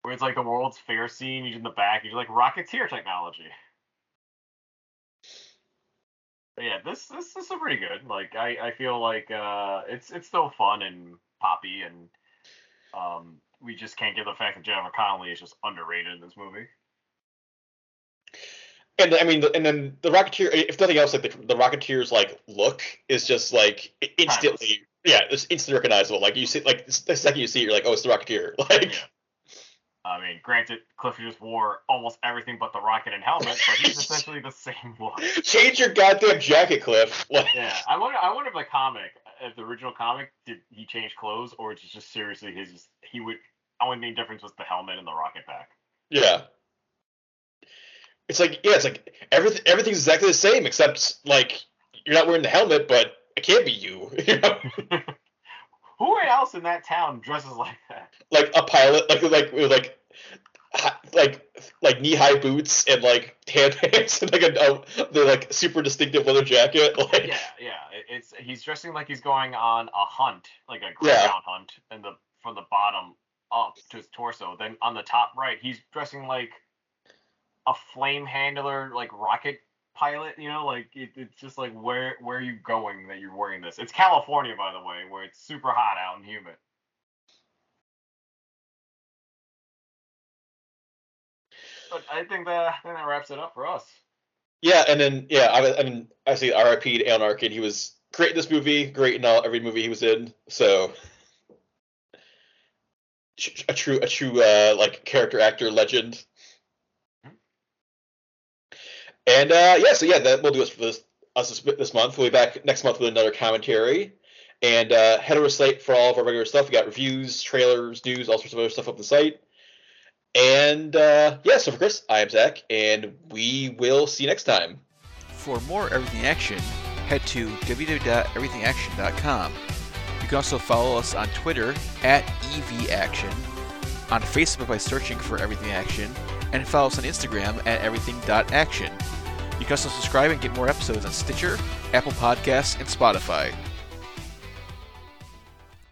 Where it's like the World's Fair scene, you in the back, you're like Rocketeer technology. But yeah, this this, this is pretty good. Like I, I feel like uh, it's it's still fun and poppy, and um, we just can't get the fact that Jennifer Connelly is just underrated in this movie. And I mean, and then the Rocketeer. If nothing else, like the, the Rocketeer's like look is just like instantly, yeah, it's instantly recognizable. Like you see, like the second you see it, you're like, oh, it's the Rocketeer. Like. I mean, granted, Cliff just wore almost everything but the rocket and helmet, but he's essentially the same look. change your goddamn jacket, Cliff. Yeah, I wonder. I wonder if the comic, if the original comic, did he change clothes, or it's just seriously his? He would. Only main difference was the helmet and the rocket pack. yeah. It's like yeah, it's like everything everything's exactly the same except like you're not wearing the helmet, but it can't be you. You know, Who else in that town dresses like that? like a pilot, like like like like like knee high boots and like hand pants and like a, a the like super distinctive leather jacket. Like Yeah, yeah. It's he's dressing like he's going on a hunt, like a Yeah. hunt, and the from the bottom up to his torso. Then on the top right, he's dressing like a flame handler, like rocket pilot. You know, like it, it's just like where where are you going that you're wearing this? It's California, by the way, where it's super hot out and humid. But I think that I think that wraps it up for us. Yeah, and then yeah, I, I mean, I see R.I.P. Alan Arkin. He was great in this movie, great in all every movie he was in. So a true, a true uh, like character actor legend. And uh, yeah, so yeah, that will do us for this us this, month. We'll be back next month with another commentary. And uh, head over to site for all of our regular stuff. We got reviews, trailers, news, all sorts of other stuff up the site. And uh, yeah, so for Chris, I am Zach, and we will see you next time. For more Everything Action, head to www.everythingaction.com. You can also follow us on Twitter at EVAction, on Facebook by searching for Everything Action, and follow us on Instagram at everything.action. You can also subscribe and get more episodes on Stitcher, Apple Podcasts, and Spotify.